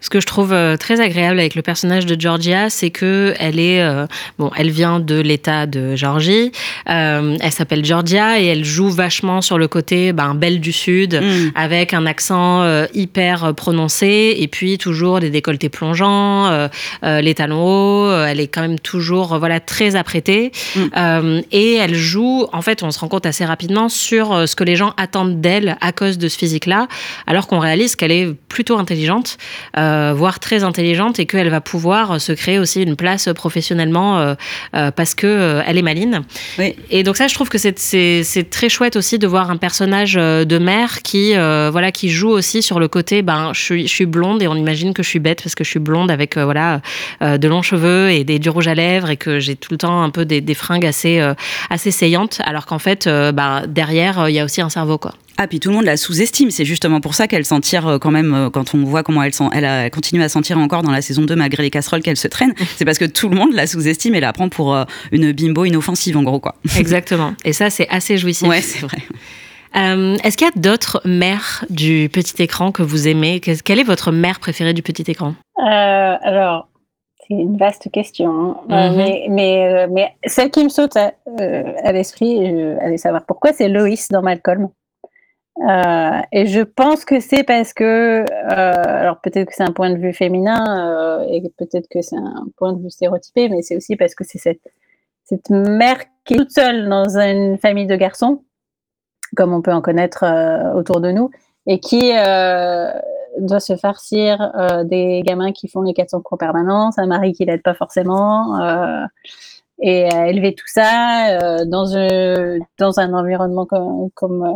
ce que je trouve très agréable avec le personnage de Georgia c'est que elle est euh, bon elle vient de l'état de Georgie. Euh, elle s'appelle Georgia et elle joue vachement sur le côté ben, belle du sud mmh. avec un accent euh, hyper prononcé et puis toujours des décolletés plongeants les talons hauts elle est quand même toujours voilà très apprêtée. Mmh euh, et elle joue en fait on se rend compte assez rapidement sur euh, ce que les gens attendent d'elle à cause de ce physique là alors qu'on réalise qu'elle est plutôt intelligente euh, voire très intelligente et qu'elle va pouvoir se créer aussi une place professionnellement euh, parce que elle est maline oui. et donc ça je trouve que c'est très chouette aussi de voir un personnage de mère qui voilà qui joue aussi sur le côté ben je suis je suis blonde et on imagine que je suis bête parce que je suis blonde avec voilà de longs cheveux et des du rouge à lèvres et que j'ai tout le temps un peu des, des fringues assez euh, assez saillantes alors qu'en fait euh, bah, derrière il euh, y a aussi un cerveau quoi. Ah puis tout le monde la sous-estime. C'est justement pour ça qu'elle s'en tire quand même quand on voit comment elle, elle, a, elle continue à sentir encore dans la saison 2 malgré les casseroles qu'elle se traîne c'est parce que tout le monde la sous-estime et la prend pour une bimbo inoffensive en gros quoi. Exactement. Et ça c'est assez jouissif. Ouais c'est vrai. Euh, Est-ce qu'il y a d'autres mères du petit écran que vous aimez? Quelle est votre mère préférée du petit écran? Euh, Alors, c'est une vaste question. Mm -hmm. euh, mhm. mais, mais, euh, mais, celle qui me saute à, euh, à l'esprit, allez savoir pourquoi, c'est Loïs dans Malcolm. Euh, et je pense que c'est parce que, alors peut-être que c'est un point de vue féminin et peut-être que c'est un point de vue stéréotypé, mais c'est aussi parce que c'est cette, cette mère qui est toute seule dans une famille de garçons, comme on peut en connaître autour de nous, et qui doit se farcir euh, des gamins qui font les 400 cours en permanence, un mari qui l'aide pas forcément, euh, et élever tout ça euh, dans, un, dans un environnement comme, comme,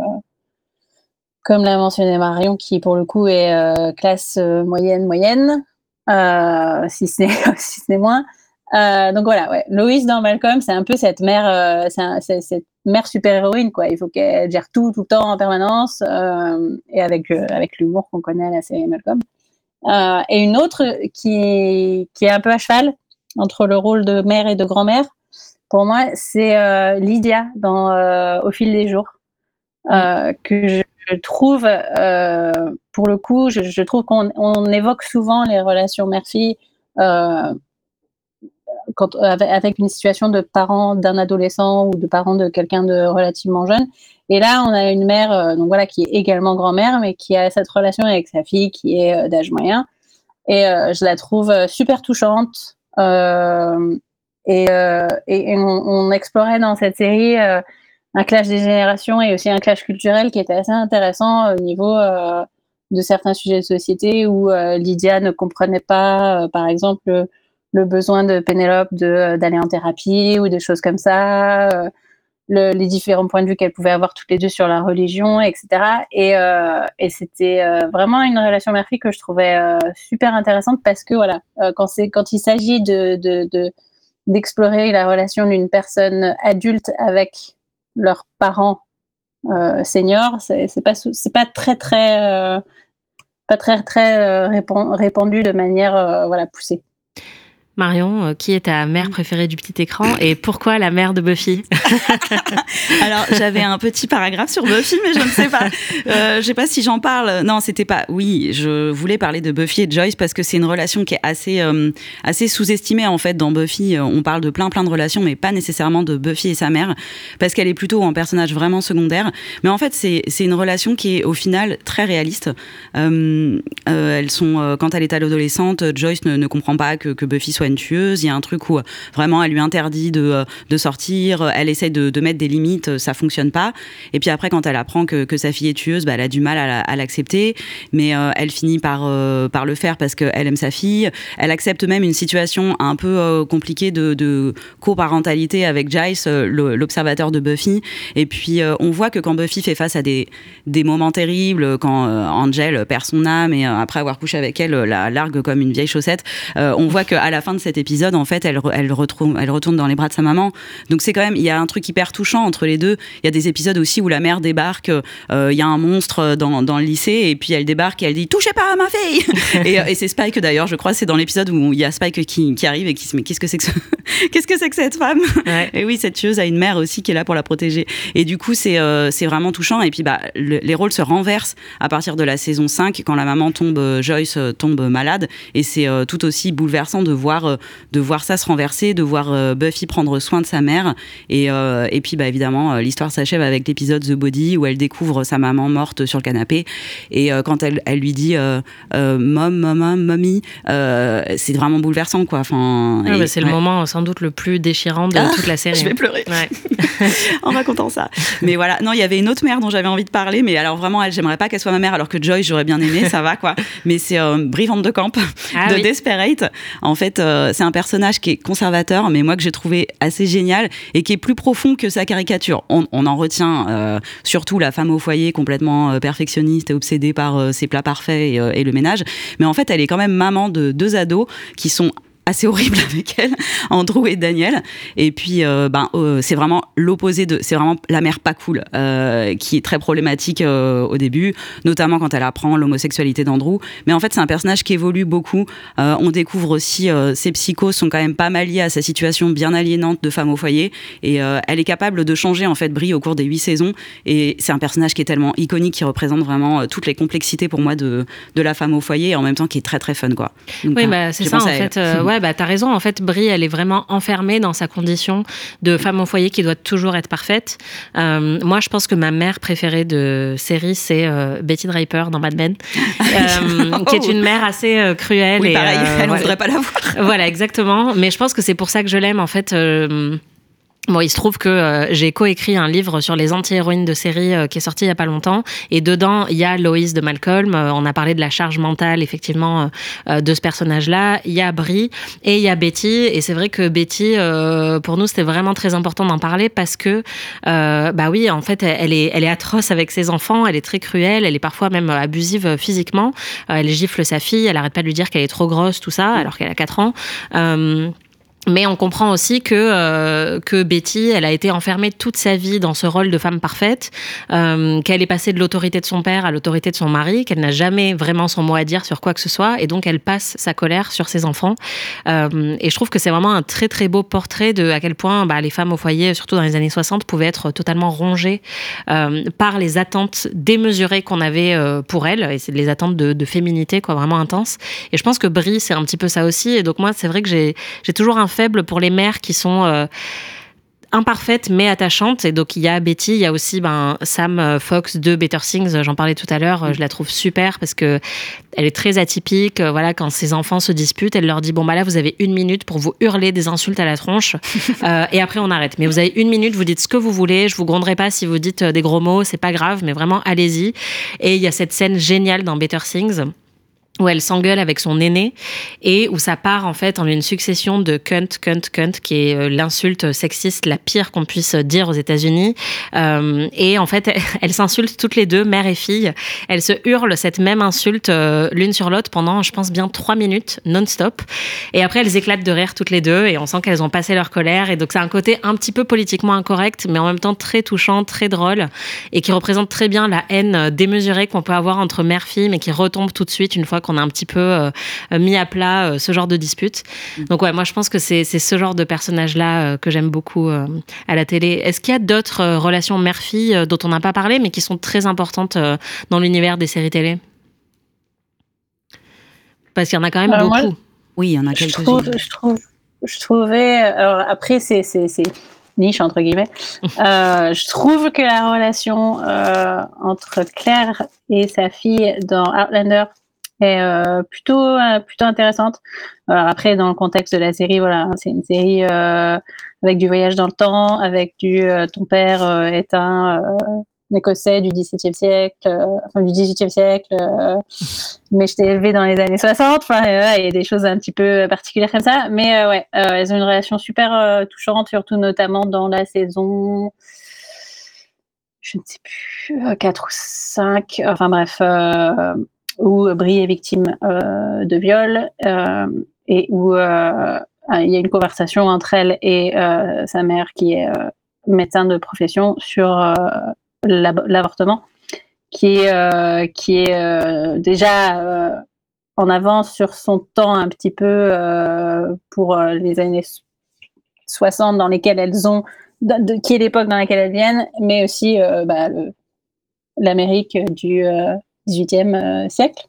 comme l'a mentionné Marion, qui pour le coup est classe moyenne, moyenne, si ce n'est si ce moins. donc voilà, ouais. Loïs dans Malcolm, c'est un peu cette mère, c'est cette mère super-héroïne, quoi. Il faut qu'elle gère tout, tout le temps, en permanence, euh, et avec, euh, avec l'humour qu'on connaît à la série Malcolm. Euh, et une autre qui, qui est un peu à cheval entre le rôle de mère et de grand-mère, pour moi, c'est Lydia dans Au fil des jours, que je trouve, pour le coup, je, je trouve qu'on on évoque souvent les relations mère-fille quand, avec une situation de parent d'un adolescent ou de parent de quelqu'un de relativement jeune. Et là, on a une mère, euh, donc voilà, qui est également grand-mère, mais qui a cette relation avec sa fille qui est euh, d'âge moyen. Et euh, je la trouve super touchante. et, et on, explorait dans cette série un clash des générations et aussi un clash culturel qui était assez intéressant au niveau de certains sujets de société où Lydia ne comprenait pas, par exemple, le besoin de Pénélope euh, d'aller en thérapie ou des choses comme ça, euh, les différents points de vue qu'elles pouvaient avoir toutes les deux sur la religion, etc. Et, euh, et c'était vraiment une relation mère que je trouvais super intéressante parce que voilà, quand quand il s'agit de, de, d'explorer la relation d'une personne adulte avec leurs parents seniors, c'est pas c'est pas très très pas très très répandu de manière voilà poussée. Marion, euh, qui est ta mère préférée du petit écran et pourquoi la mère de Buffy? Alors j'avais un petit paragraphe sur Buffy, mais je ne sais pas. Euh, je sais pas si j'en parle. Non, c'était pas. Oui, je voulais parler de Buffy et Joyce parce que c'est une relation qui est assez euh, assez sous-estimée en fait dans Buffy. On parle de plein plein de relations, mais pas nécessairement de Buffy et sa mère parce qu'elle est plutôt un personnage vraiment secondaire. Mais en fait, c'est c'est une relation qui est au final très réaliste. Euh, elles sont quand elle est adolescente, Joyce ne, ne comprend pas que, que Buffy soit une tueuse. Il y a un truc où vraiment elle lui interdit de, euh, de sortir, elle essaie de, de, mettre des limites, ça fonctionne pas. Et puis après, quand elle apprend que, que sa fille est tueuse, bah, elle a du mal à, l'accepter, mais euh, elle finit par, euh, par le faire parce qu'elle aime sa fille. Elle accepte même une situation un peu compliquée de, de coparentalité avec Giles, l'observateur de Buffy. Et puis on voit que quand Buffy fait face à des, des moments terribles, quand Angel perd son âme et après avoir couché avec elle, la largue comme une vieille chaussette, on voit qu'à la fin de cet épisode, en fait, elle, elle, retrouve, elle retourne dans les bras de sa maman. Donc c'est quand même, il y a un truc hyper touchant entre les deux. Il y a des épisodes aussi où la mère débarque, euh, il y a un monstre dans, dans, le lycée, et puis elle débarque et elle dit touchez pas à ma fille. et, et c'est Spike d'ailleurs, je crois, c'est dans l'épisode où il y a Spike qui, qui, arrive et qui se met qu'est-ce que c'est que qu'est-ce que c'est que cette femme Et oui, cette tueuse a une mère aussi qui est là pour la protéger. Et du coup, c'est euh, c'est vraiment touchant. Et puis bah les rôles se renversent à partir de la saison 5 quand la maman tombe, euh, Joyce tombe malade, et c'est tout aussi bouleversant de voir de voir ça se renverser, de voir euh, Buffy prendre soin de sa mère. Et, euh, et puis, bah, évidemment, euh, l'histoire s'achève avec l'épisode The Body où elle découvre sa maman morte sur le canapé. Et quand elle, elle lui dit Mom, maman, mommy, c'est vraiment bouleversant, quoi. Enfin, bah, c'est le moment sans doute le plus déchirant de ah, toute la série. Je vais pleurer. en racontant ça. Mais voilà, non, il y avait une autre mère dont j'avais envie de parler, mais alors vraiment, elle, j'aimerais pas qu'elle soit ma mère, alors que Joy, j'aurais bien aimé, ça va, quoi. Mais c'est Brivante de Camp ah de Desperate. En fait, c'est un personnage qui est conservateur, mais moi que j'ai trouvé assez génial et qui est plus profond que sa caricature. On, en retient euh, surtout la femme au foyer complètement euh, perfectionniste et obsédée par euh, ses plats parfaits et, le ménage. Mais en fait, elle est quand même maman de deux ados qui sont assez horrible avec elle, Andrew et Daniel. Et puis, euh, ben, euh, c'est vraiment l'opposé de, c'est vraiment la mère pas cool, euh, qui est très problématique au début, notamment quand elle apprend l'homosexualité d'Andrew. Mais en fait, c'est un personnage qui évolue beaucoup. on découvre aussi ses psychos sont quand même pas mal liés à sa situation bien aliénante de femme au foyer, et elle est capable de changer en fait Brie au cours des huit saisons. Et c'est un personnage qui est tellement iconique, qui représente vraiment toutes les complexités pour moi de, de la femme au foyer, et en même temps qui est très très fun quoi. oui, bah, c'est ça en fait. Ouais, Ouais, bah t'as raison. En fait, Brie, elle est vraiment enfermée dans sa condition de femme au foyer qui doit toujours être parfaite. Euh, moi, je pense que ma mère préférée de série, c'est euh, Betty Draper dans Mad Men, euh, qui est une mère assez cruelle. Oui, et, pareil, elle ne voilà. voudrait pas la voir. Voilà, exactement. Mais je pense que c'est pour ça que je l'aime. En fait, Bon, il se trouve que euh, j'ai coécrit un livre sur les anti-héroïnes de série euh, qui est sorti il y a pas longtemps, et dedans il y a Loïs de Malcolm. Euh, on a parlé de la charge mentale effectivement de ce personnage-là. Il y a Brie et il y a Betty. Et c'est vrai que Betty, pour nous, c'était vraiment très important d'en parler parce que, bah oui, en fait, elle est, elle est atroce avec ses enfants. Elle est très cruelle. Elle est parfois même abusive physiquement. Elle gifle sa fille. Elle arrête pas de lui dire qu'elle est trop grosse, tout ça, alors qu'elle a 4 ans. Mais on comprend aussi que euh, que Betty, elle a été enfermée toute sa vie dans ce rôle de femme parfaite, euh, qu'elle est passée de l'autorité de son père à l'autorité de son mari, qu'elle n'a jamais vraiment son mot à dire sur quoi que ce soit, et donc elle passe sa colère sur ses enfants. Euh, et je trouve que c'est vraiment un très très beau portrait de à quel point bah, les femmes au foyer, surtout dans les années 60, pouvaient être totalement rongées par les attentes démesurées qu'on avait pour elles, et c'est les attentes de, de féminité quoi, vraiment intenses. Et je pense que Brie, c'est un petit peu ça aussi. Et donc moi, c'est vrai que j'ai j'ai toujours un faible pour les mères qui sont euh, imparfaites mais attachantes. Et donc il y a Betty, il y a aussi ben, Sam euh, Fox de Better Things, j'en parlais tout à l'heure, je la trouve super parce que elle est très atypique. Euh, Voilà, quand ses enfants se disputent, elle leur dit bon bah là vous avez une minute pour vous hurler des insultes à la tronche Euh, et après on arrête. Mais vous avez une minute, vous dites ce que vous voulez, je vous gronderai pas si vous dites euh, des gros mots, c'est pas grave, mais vraiment allez-y. Et il y a cette scène géniale dans Better Things où elle s'engueule avec son aîné et où ça part en fait en une succession de cunt, cunt, cunt, qui est euh, l'insulte sexiste la pire qu'on puisse dire aux États-Unis. Euh, et en fait, elles s'insultent toutes les deux, mère et fille. Elles se hurlent cette même insulte euh, l'une sur l'autre pendant, je pense, bien trois minutes non-stop. Et après, elles éclatent de rire toutes les deux et on sent qu'elles ont passé leur colère. Et donc, c'est un côté un petit peu politiquement incorrect, mais en même temps très touchant, très drôle et qui représente très bien la haine démesurée qu'on peut avoir entre mère-fille, mais qui retombe tout de suite une fois qu'on a un petit peu euh, mis à plat euh, ce genre de dispute. Donc ouais, moi je pense que c'est c'est ce genre de personnage-là euh, que j'aime beaucoup euh, à la télé. Est-ce qu'il y a d'autres euh, relations mère-fille euh, dont on n'a pas parlé, mais qui sont très importantes euh, dans l'univers des séries télé? Parce qu'il y en a quand même Alors, moi, beaucoup. Oui, il y en a je quelques-unes. trouve, je trouve, je trouvais. Alors après, c'est niche entre guillemets. Euh, je trouve que la relation euh, entre Claire et sa fille dans Outlander euh, plutôt euh, plutôt intéressante. Alors après, dans le contexte de la série, voilà, c'est une série euh, avec du voyage dans le temps, avec du ton père est un écossais du XVIIe siècle, enfin du XVIIIe siècle, mais je t'ai élevé dans les années 60. Enfin, il y a des choses un petit peu particulières comme ça. Mais ouais, elles ont une relation super touchante, surtout notamment dans la saison, je ne sais plus, 4 ou 5, enfin bref, où Brie est victime euh, de viol euh, et où euh, il y a une conversation entre elle et sa mère qui est médecin de profession sur l'avortement, qui est, qui est déjà en avance sur son temps un petit peu pour les années 60 dans lesquelles elles ont, qui est l'époque dans laquelle elles viennent, mais aussi bah, l'Amérique du 18e euh, siècle.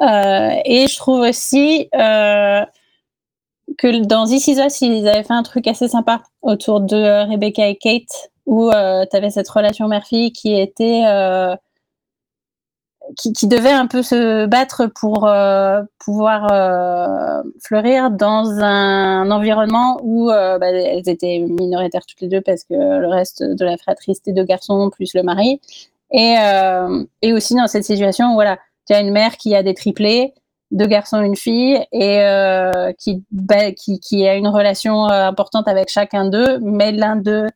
Euh, et je trouve aussi euh, que dans This Is Us, ils avaient fait un truc assez sympa autour de Rebecca et Kate, où tu avais cette relation mère-fille qui était. qui, devait un peu se battre pour pouvoir fleurir dans un environnement où bah, elles étaient minoritaires toutes les deux parce que le reste de la fratrie c'était deux garçons plus le mari. Et, euh, et aussi dans cette situation où voilà, tu as une mère qui a des triplés, deux garçons, une fille, et euh, qui, bah, qui, qui a une relation euh, importante avec chacun d'eux, mais l'un d'eux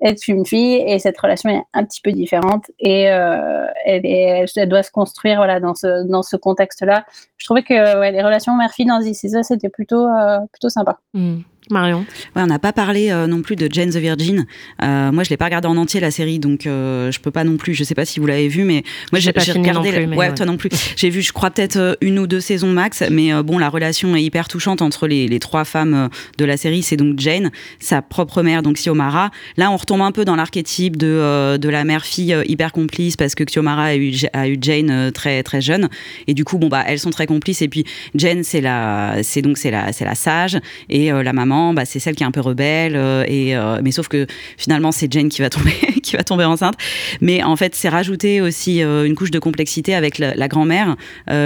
est une fille et cette relation est un petit peu différente et elle, doit se construire voilà, dans ce, dans ce contexte-là. Je trouvais que les relations mère-fille dans This c'était plutôt, plutôt sympa. Hmm. Marion Ouais, on n'a pas parlé euh, non plus de Jane the Virgin. Euh, moi, je l'ai pas regardé en entier la série, donc euh, je peux pas non plus. Je sais pas si vous l'avez vu, mais moi J'ai regardé. plus, mais ouais, ouais. toi non plus. J'ai vu, je crois peut-être une ou deux saisons max, mais bon, la relation est hyper touchante entre les, les trois femmes de la série. C'est donc Jane, sa propre mère, donc Xiomara. Là, on retombe un peu dans l'archétype de de la mère-fille hyper complice parce que Xiomara a eu, a eu Jane très très jeune, et du coup, bon bah, elles sont très complices. Et puis Jane, c'est la, c'est donc c'est la, la sage, et la maman, bah, c'est celle qui est un peu rebelle. euh, et euh, mais sauf que finalement, c'est Jane qui va tomber, qui va tomber enceinte. Mais en fait, c'est rajouté aussi euh, une couche de complexité avec la, grand-mère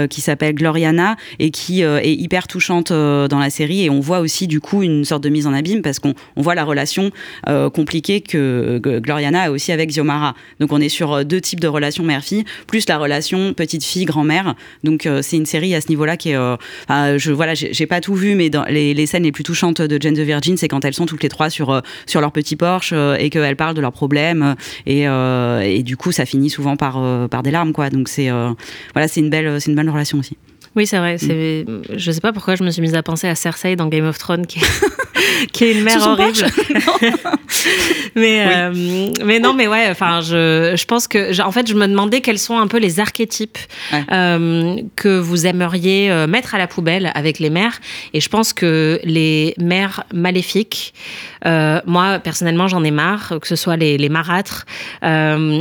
qui s'appelle Gloriana et qui est hyper touchante dans la série. Et on voit aussi du coup une sorte de mise en abîme parce qu'on on voit la relation compliquée que, Gloriana a aussi avec Xiomara. Donc on est sur deux types de relations mère-fille, plus la relation petite-fille grand-mère. Donc c'est une série à ce niveau-là qui est, enfin, je voilà, j'ai pas tout vu, mais dans les, les scènes les plus touchantes de Jane the Virgin, c'est quand elles sont toutes les trois sur euh, sur leur petit Porsche euh, et qu'elles parlent de leurs problèmes euh, et, euh, et du coup ça finit souvent par euh, par des larmes quoi. Donc c'est euh, voilà, c'est une belle c'est une belle relation aussi. Oui, c'est vrai. C'est... Je sais pas pourquoi je me suis mise à penser à Cersei dans Game of Thrones, qui est, qui est une mère horrible. mais, euh, mais non, mais ouais, enfin, je, je pense que, en fait, je me demandais quels sont un peu les archétypes Ouais. euh, que vous aimeriez euh, mettre à la poubelle avec les mères. Et je pense que les mères maléfiques, euh, moi, personnellement, j'en ai marre, que ce soit les, les marâtres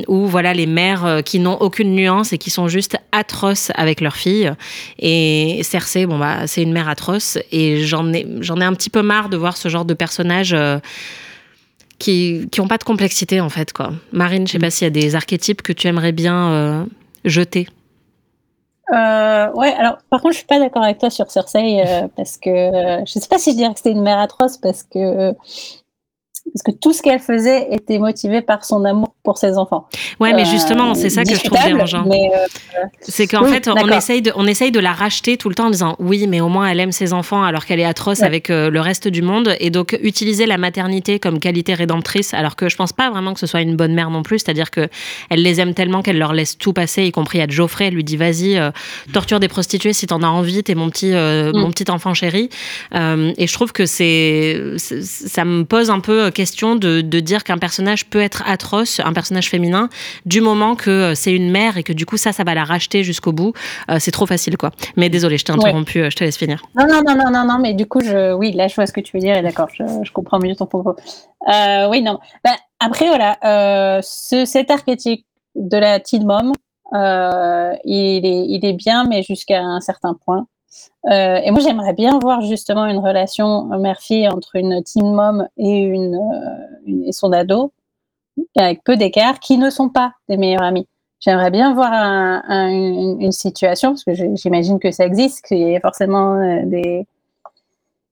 ou voilà les mères qui n'ont aucune nuance et qui sont juste atroces avec leurs filles. Et Cersei, bon bah, c'est une mère atroce et j'en ai, j'en ai un petit peu marre de voir ce genre de personnages. euh, qui qui ont pas de complexité en fait quoi. Marine, je sais pas s'il y a des archétypes que tu aimerais bien euh, jeter. Euh, ouais, alors par contre, je suis pas d'accord avec toi sur Cersei euh, parce que euh, je sais pas si je dirais que c'était une mère atroce parce que parce que tout ce qu'elle faisait était motivé par son amour pour ses enfants. Ouais, mais Euh, justement, c'est ça que je trouve dérangeant. Euh, C'est qu'en Oui, fait, on essaye, de, on essaye de la racheter tout le temps en disant oui, mais au moins elle aime ses enfants alors qu'elle est atroce Ouais. avec euh, le reste du monde. Et donc, utiliser la maternité comme qualité rédemptrice, alors que je pense pas vraiment que ce soit une bonne mère non plus. C'est-à-dire que elle les aime tellement qu'elle leur laisse tout passer, y compris à Geoffrey. Elle lui dit vas-y, torture des prostituées si t'en as envie, t'es mon petit, euh, Mm. mon petit enfant chéri. Et je trouve que c'est- ça me pose un peu question de, de dire qu'un personnage peut être atroce, un personnage féminin, du moment que euh, c'est une mère et que du coup ça, ça va la racheter jusqu'au bout. Euh, c'est trop facile, quoi. Mais désolé, je t'ai Ouais. interrompu, euh, je te laisse finir. Non, non, non, non, non, non, mais du coup, je, oui, là, je vois ce que tu veux dire et d'accord, je, je comprends mieux ton propos. Euh, oui, non. Ben, après, voilà, euh, ce, cet archétype de la teen mom, il, est, il est bien, mais jusqu'à un certain point. Euh, et moi, j'aimerais bien voir justement une relation mère-fille entre une teen mom et, une, euh, son ado, avec peu d'écart, qui ne sont pas des meilleurs amis. J'aimerais bien voir un- un- une, situation, parce que j'imagine que ça existe, qu'il y ait forcément euh, des,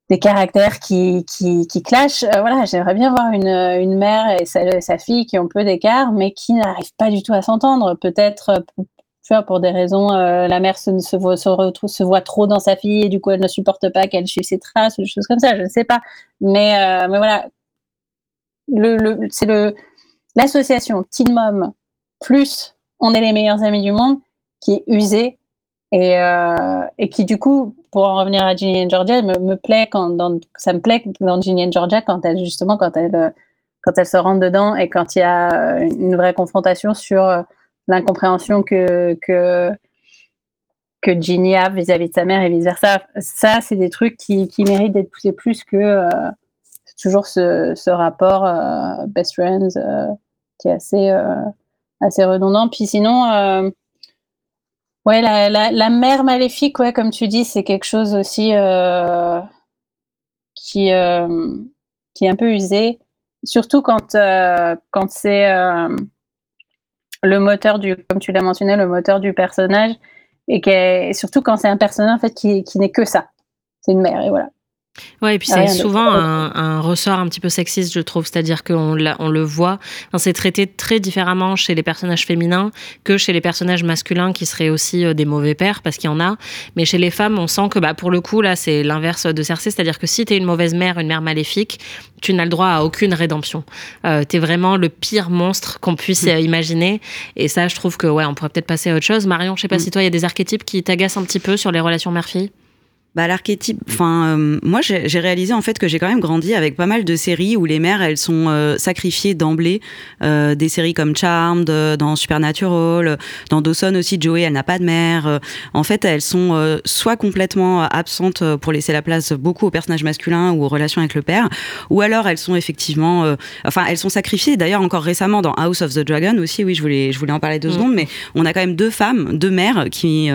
des caractères qui, qui, qui clashent. Voilà, j'aimerais bien voir une, une mère et sa, sa fille qui ont peu d'écart, mais qui n'arrivent pas du tout à s'entendre. Peut-être pour des raisons, euh, la mère se, voit, trop dans sa fille et du coup elle ne supporte pas qu'elle suive ses traces ou des choses comme ça, je ne sais pas. Mais, euh, voilà, c'est l'association Teen Mom plus on est les meilleurs amis du monde qui est usée et, euh, qui du coup pour en revenir à Ginny and Georgia ça me plaît dans Ginny and Georgia quand elle quand elle se rentre dedans et quand il y a une vraie confrontation sur l'incompréhension que que que Ginny a vis-à-vis de sa mère et vice versa ça c'est des trucs qui, qui méritent d'être poussés plus que euh, toujours ce, ce rapport euh, best friends euh, qui est assez assez redondant. Puis sinon Ouais, la, la, mère maléfique, ouais, comme tu dis, c'est quelque chose aussi qui, qui est un peu usé, surtout quand, quand c'est le moteur du, comme tu l'as mentionné, le moteur du personnage, et, qu'elle- et surtout quand c'est un personnage en fait qui, qui n'est que ça, c'est une mère, et voilà. Ouais, et puis Rien c'est souvent un, un ressort un petit peu sexiste, je trouve. C'est-à-dire qu'on on le voit, enfin, c'est traité très différemment chez les personnages féminins que chez les personnages masculins qui seraient aussi euh, des mauvais pères, parce qu'il y en a. Mais chez les femmes, on sent que bah, pour le coup, là, c'est l'inverse de Cersei. C'est-à-dire que si t'es une mauvaise mère, une mère maléfique, tu n'as le droit à aucune rédemption. Euh, t'es vraiment le pire monstre qu'on puisse euh, imaginer. Et ça, je trouve que, ouais, on pourrait peut-être passer à autre chose. Marion, je sais pas Mm. si toi, il y a des archétypes qui t'agacent un petit peu sur les relations mère-fille? Bah, l'archétype. Enfin, euh, moi, j'ai réalisé en fait que j'ai quand même grandi avec pas mal de séries où les mères, elles sont euh, sacrifiées d'emblée. Euh, des séries comme Charmed, dans Supernatural, dans Dawson aussi, Joey, elle n'a pas de mère. en fait, elles sont soit complètement absentes pour laisser la place beaucoup aux personnages masculins ou aux relations avec le père, ou alors elles sont effectivement, enfin, elles sont sacrifiées. D'ailleurs, encore récemment dans House of the Dragon aussi, oui, je voulais, je voulais en parler deux mm. secondes, mais on a quand même deux femmes, deux mères qui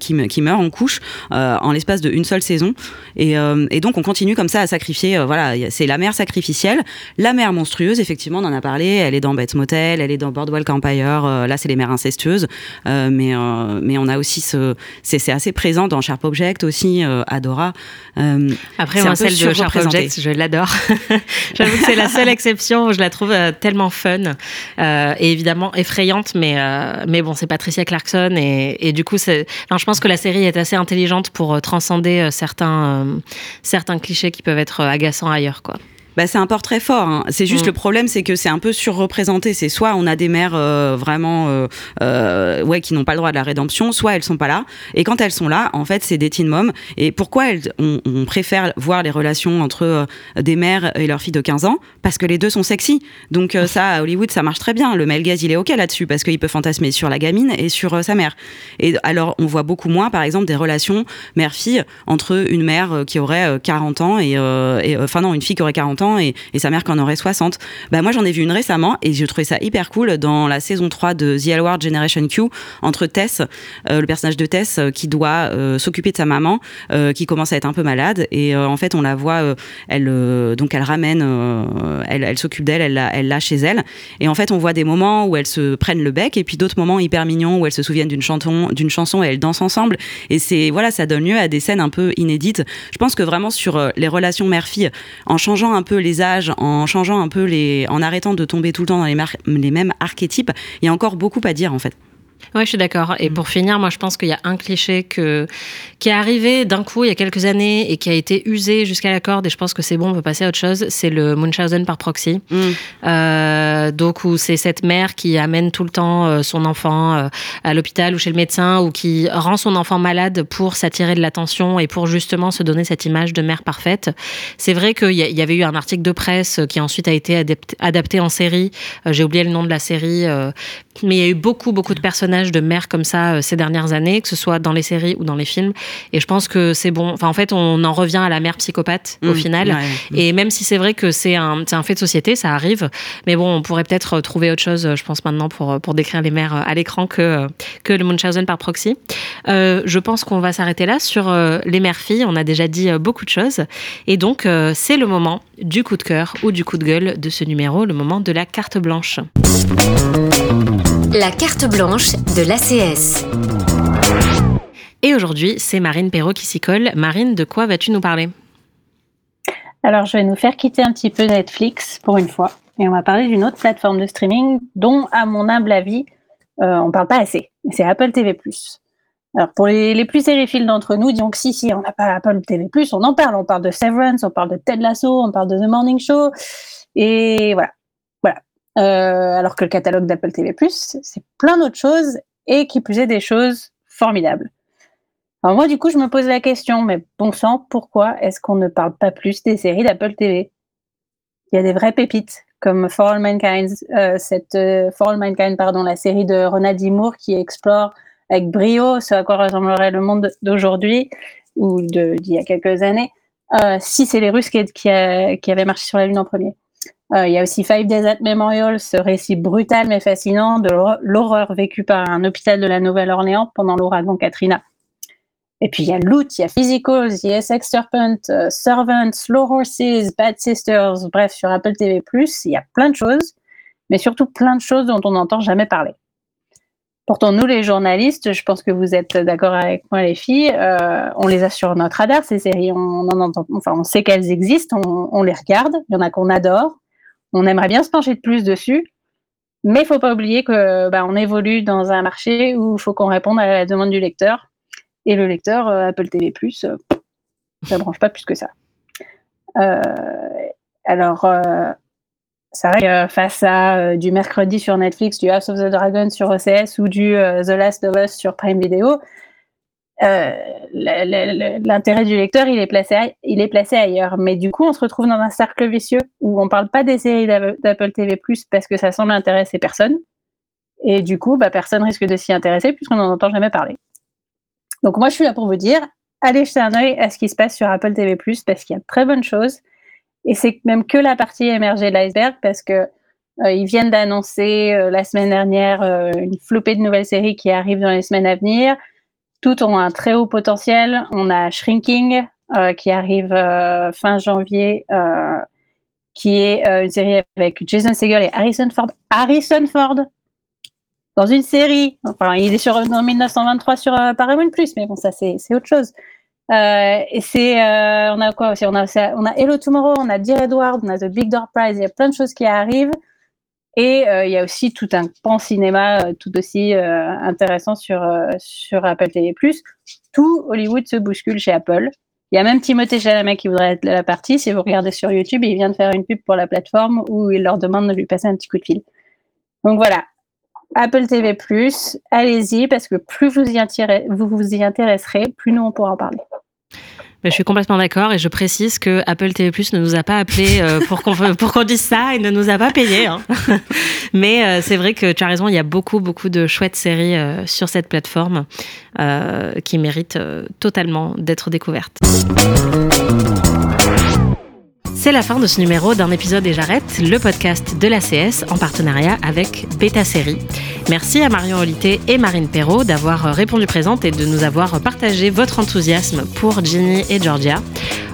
qui, qui meurent en couche en l'espace de une seule saison. Euh, et, donc on continue comme ça à sacrifier. Euh, voilà, c'est la mère sacrificielle, la mère monstrueuse. Effectivement, on en a parlé. Elle est dans Bates Motel, elle est dans Boardwalk Empire. Euh, là, c'est les mères incestueuses. mais mais on a aussi ce, c'est assez présent dans Sharp Object aussi. Adora. Après moi, celle de Sharp Object, je l'adore. J'avoue que c'est la seule exception. Je la trouve tellement fun et évidemment effrayante, mais mais bon, c'est Patricia Clarkson et, et du coup. Je pense que la série est assez intelligente pour transcender certains, euh, certains clichés qui peuvent être agaçants ailleurs, quoi bah, c'est un portrait fort. Hein. C'est juste mm. le problème, c'est que c'est un peu surreprésenté. C'est soit on a des mères euh, vraiment euh, euh, ouais qui n'ont pas le droit de la rédemption, soit elles sont pas là. Et quand elles sont là, en fait, c'est des teen moms. Et pourquoi elles, on, on, préfère voir les relations entre euh, des mères et leurs filles de 15 ans? Parce que les deux sont sexy. Donc ça, à Hollywood, ça marche très bien. Le male gaze, il est ok là-dessus parce qu'il peut fantasmer sur la gamine et sur sa mère. Et alors, on voit beaucoup moins, par exemple, des relations mère-fille entre une mère qui aurait 40 ans et, et enfin non, une fille qui aurait 40 ans et, sa mère qui en aurait 60. Bah, moi, j'en ai vu une récemment et je trouvais ça hyper cool dans la saison 3 de The L Generation Q entre Tess, euh, le personnage de Tess euh, qui doit euh, s'occuper de sa maman qui commence à être un peu malade et en fait on la voit elle donc elle ramène elle, s'occupe d'elle elle l'a elle chez elle et en fait on voit des moments où elles se prennent le bec et puis d'autres moments hyper mignons où elles se souviennent d'une chanson d'une chanson et elles dansent ensemble et c'est voilà ça donne lieu à des scènes un peu inédites je pense que vraiment sur les relations mère-fille en changeant un peu les âges, en changeant un peu les, en arrêtant de tomber tout le temps dans les, mêmes archétypes, il y a encore beaucoup à dire en fait. Oui, je suis d'accord. Et pour finir, moi, je pense qu'il y a un cliché que, qui est arrivé d'un coup il y a quelques années et qui a été usé jusqu'à la corde. Et je pense que c'est bon, on peut passer à autre chose. C'est le Munchausen par proxy. Mm. Euh, donc, où c'est cette mère qui amène tout le temps euh, son enfant euh, à l'hôpital ou chez le médecin ou qui rend son enfant malade pour s'attirer de l'attention et pour justement se donner cette image de mère parfaite. C'est vrai qu'il y, avait eu un article de presse qui ensuite a été adapté en série. J'ai oublié le nom de la série, mais il y a eu beaucoup, beaucoup de personnages de mères comme ça euh, ces dernières années, que ce soit dans les séries ou dans les films. Et je pense que c'est bon. Enfin, en fait, on en revient à la mère psychopathe au mmh. final. Et même si c'est vrai que c'est un, un fait de société, ça arrive. Mais bon, on pourrait peut-être trouver autre chose, je pense maintenant, pour, pour décrire les mères à l'écran que, que le Munchausen par proxy. Euh, je pense qu'on va s'arrêter là sur euh, les mères-filles. On a déjà dit beaucoup de choses. Et donc, c'est le moment du coup de cœur ou du coup de gueule de ce numéro, le moment de la carte blanche. La carte blanche de l'ACS. Et aujourd'hui, c'est Marine Perrault qui s'y colle. Marine, de quoi vas-tu nous parler? Alors, je vais nous faire quitter un petit peu Netflix pour une fois. Et on va parler d'une autre plateforme de streaming dont, à mon humble avis, euh, on ne parle pas assez. C'est Apple TV+. Alors, pour les, plus sériphiles d'entre nous, disons que si, si, on n'a pas Apple TV+, on en parle. On parle de Severance, on parle de Ted Lasso, on parle de The Morning Show. Et voilà. Euh, alors que le catalogue d'Apple TV+, c'est plein d'autres choses, et qui plus est des choses formidables. Alors moi, du coup, je me pose la question, mais bon sang, pourquoi est-ce qu'on ne parle pas plus des séries d'Apple TV Il y a des vraies pépites, comme For All Mankind, euh, cette, euh, For All Mankind, pardon, la série de Ronald D. Moore qui explore avec brio ce à quoi ressemblerait le monde d'aujourd'hui, ou d'il y a quelques années, si c'est les Russes qui, qui avaient marché sur la Lune en premier. Euh, il y a aussi Five Days at Memorial, ce récit brutal mais fascinant de l'horreur vécue par un hôpital de la Nouvelle-Orléans pendant l'ouragan Katrina. Et puis il y a Loot, il y a Physicals, il y a Sex Serpent, euh, Servants, Slow Horses, Bad Sisters, bref, sur Apple TV+, il y a plein de choses, mais surtout plein de choses dont on n'entend jamais parler. Pourtant, nous, les journalistes, je pense que vous êtes d'accord avec moi, les filles, euh, on les a sur notre radar, ces séries. On, en entend, enfin, on sait qu'elles existent, on, on, les regarde. Il y en a qu'on adore, on aimerait bien se pencher de plus dessus, mais il faut pas oublier que bah, on évolue dans un marché où il faut qu'on réponde à la demande du lecteur. Et le lecteur, euh, Apple TV+, euh, ça ne branche pas plus que ça. Euh, alors, c'est vrai que face à du mercredi sur Netflix, du House of the Dragon sur OCS ou du The Last of Us sur Prime Video, l'intérêt du lecteur, il est, placé, il est placé ailleurs. Mais du coup, on se retrouve dans un cercle vicieux où on ne parle pas des séries d'Apple TV parce que ça semble intéresser personne. Et du coup, bah, personne risque de s'y intéresser puisqu'on n'en entend jamais parler. Donc moi, je suis là pour vous dire, allez jeter un œil à ce qui se passe sur Apple TV parce qu'il y a de très bonnes choses. Et c'est même que la partie émergée de l'iceberg parce que euh, ils viennent d'annoncer euh, la semaine dernière une flopée de nouvelles séries qui arrivent dans les semaines à venir. Toutes ont un très haut potentiel. On a Shrinking euh, qui arrive euh, fin janvier, euh, qui est une série avec Jason Segel et Harrison Ford. Harrison Ford dans une série. Enfin, il est sur en 1923 sur Paramount Plus, mais bon, ça c'est autre chose. et c'est on a quoi aussi? On a on a Hello Tomorrow, on a Dear Edward, on a The Big Door Prize. Il y a plein de choses qui arrivent. Et euh, il y a aussi tout un pan cinéma euh, tout aussi euh, intéressant sur, sur Apple TV+. Tout Hollywood se bouscule chez Apple. Il y a même Timothée Chalamet qui voudrait être la partie. Si vous regardez sur YouTube, il vient de faire une pub pour la plateforme où il leur demande de lui passer un petit coup de fil. Donc voilà, Apple TV+, allez-y parce que plus vous vous y intéresserez, plus nous on pourra en parler je suis complètement d'accord et je précise que Apple TV Plus ne nous a pas appelé euh, pour qu'on pour qu'on dise ça et ne nous a pas payé. Hein. Mais euh, c'est vrai que tu as raison, il y a beaucoup beaucoup de chouettes séries euh, sur cette plateforme qui méritent totalement d'être découvertes. C'est la fin de ce numéro d'un épisode et j'arrête, le podcast de l'ACS en partenariat avec Beta Série. Merci à Marion Olité et Marine Perrault d'avoir répondu présente et de nous avoir partagé votre enthousiasme pour Ginny et Georgia.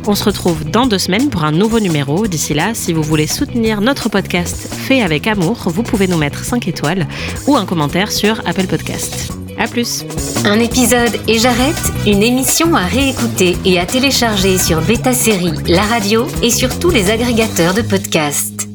On se retrouve dans deux semaines pour un nouveau numéro. D'ici là, si vous voulez soutenir notre podcast fait avec amour, vous pouvez nous mettre 5 étoiles ou un commentaire sur Apple Podcast. À plus. Un épisode et j'arrête, une émission à réécouter et à télécharger sur Beta Série, la radio et sur tous les agrégateurs de podcasts.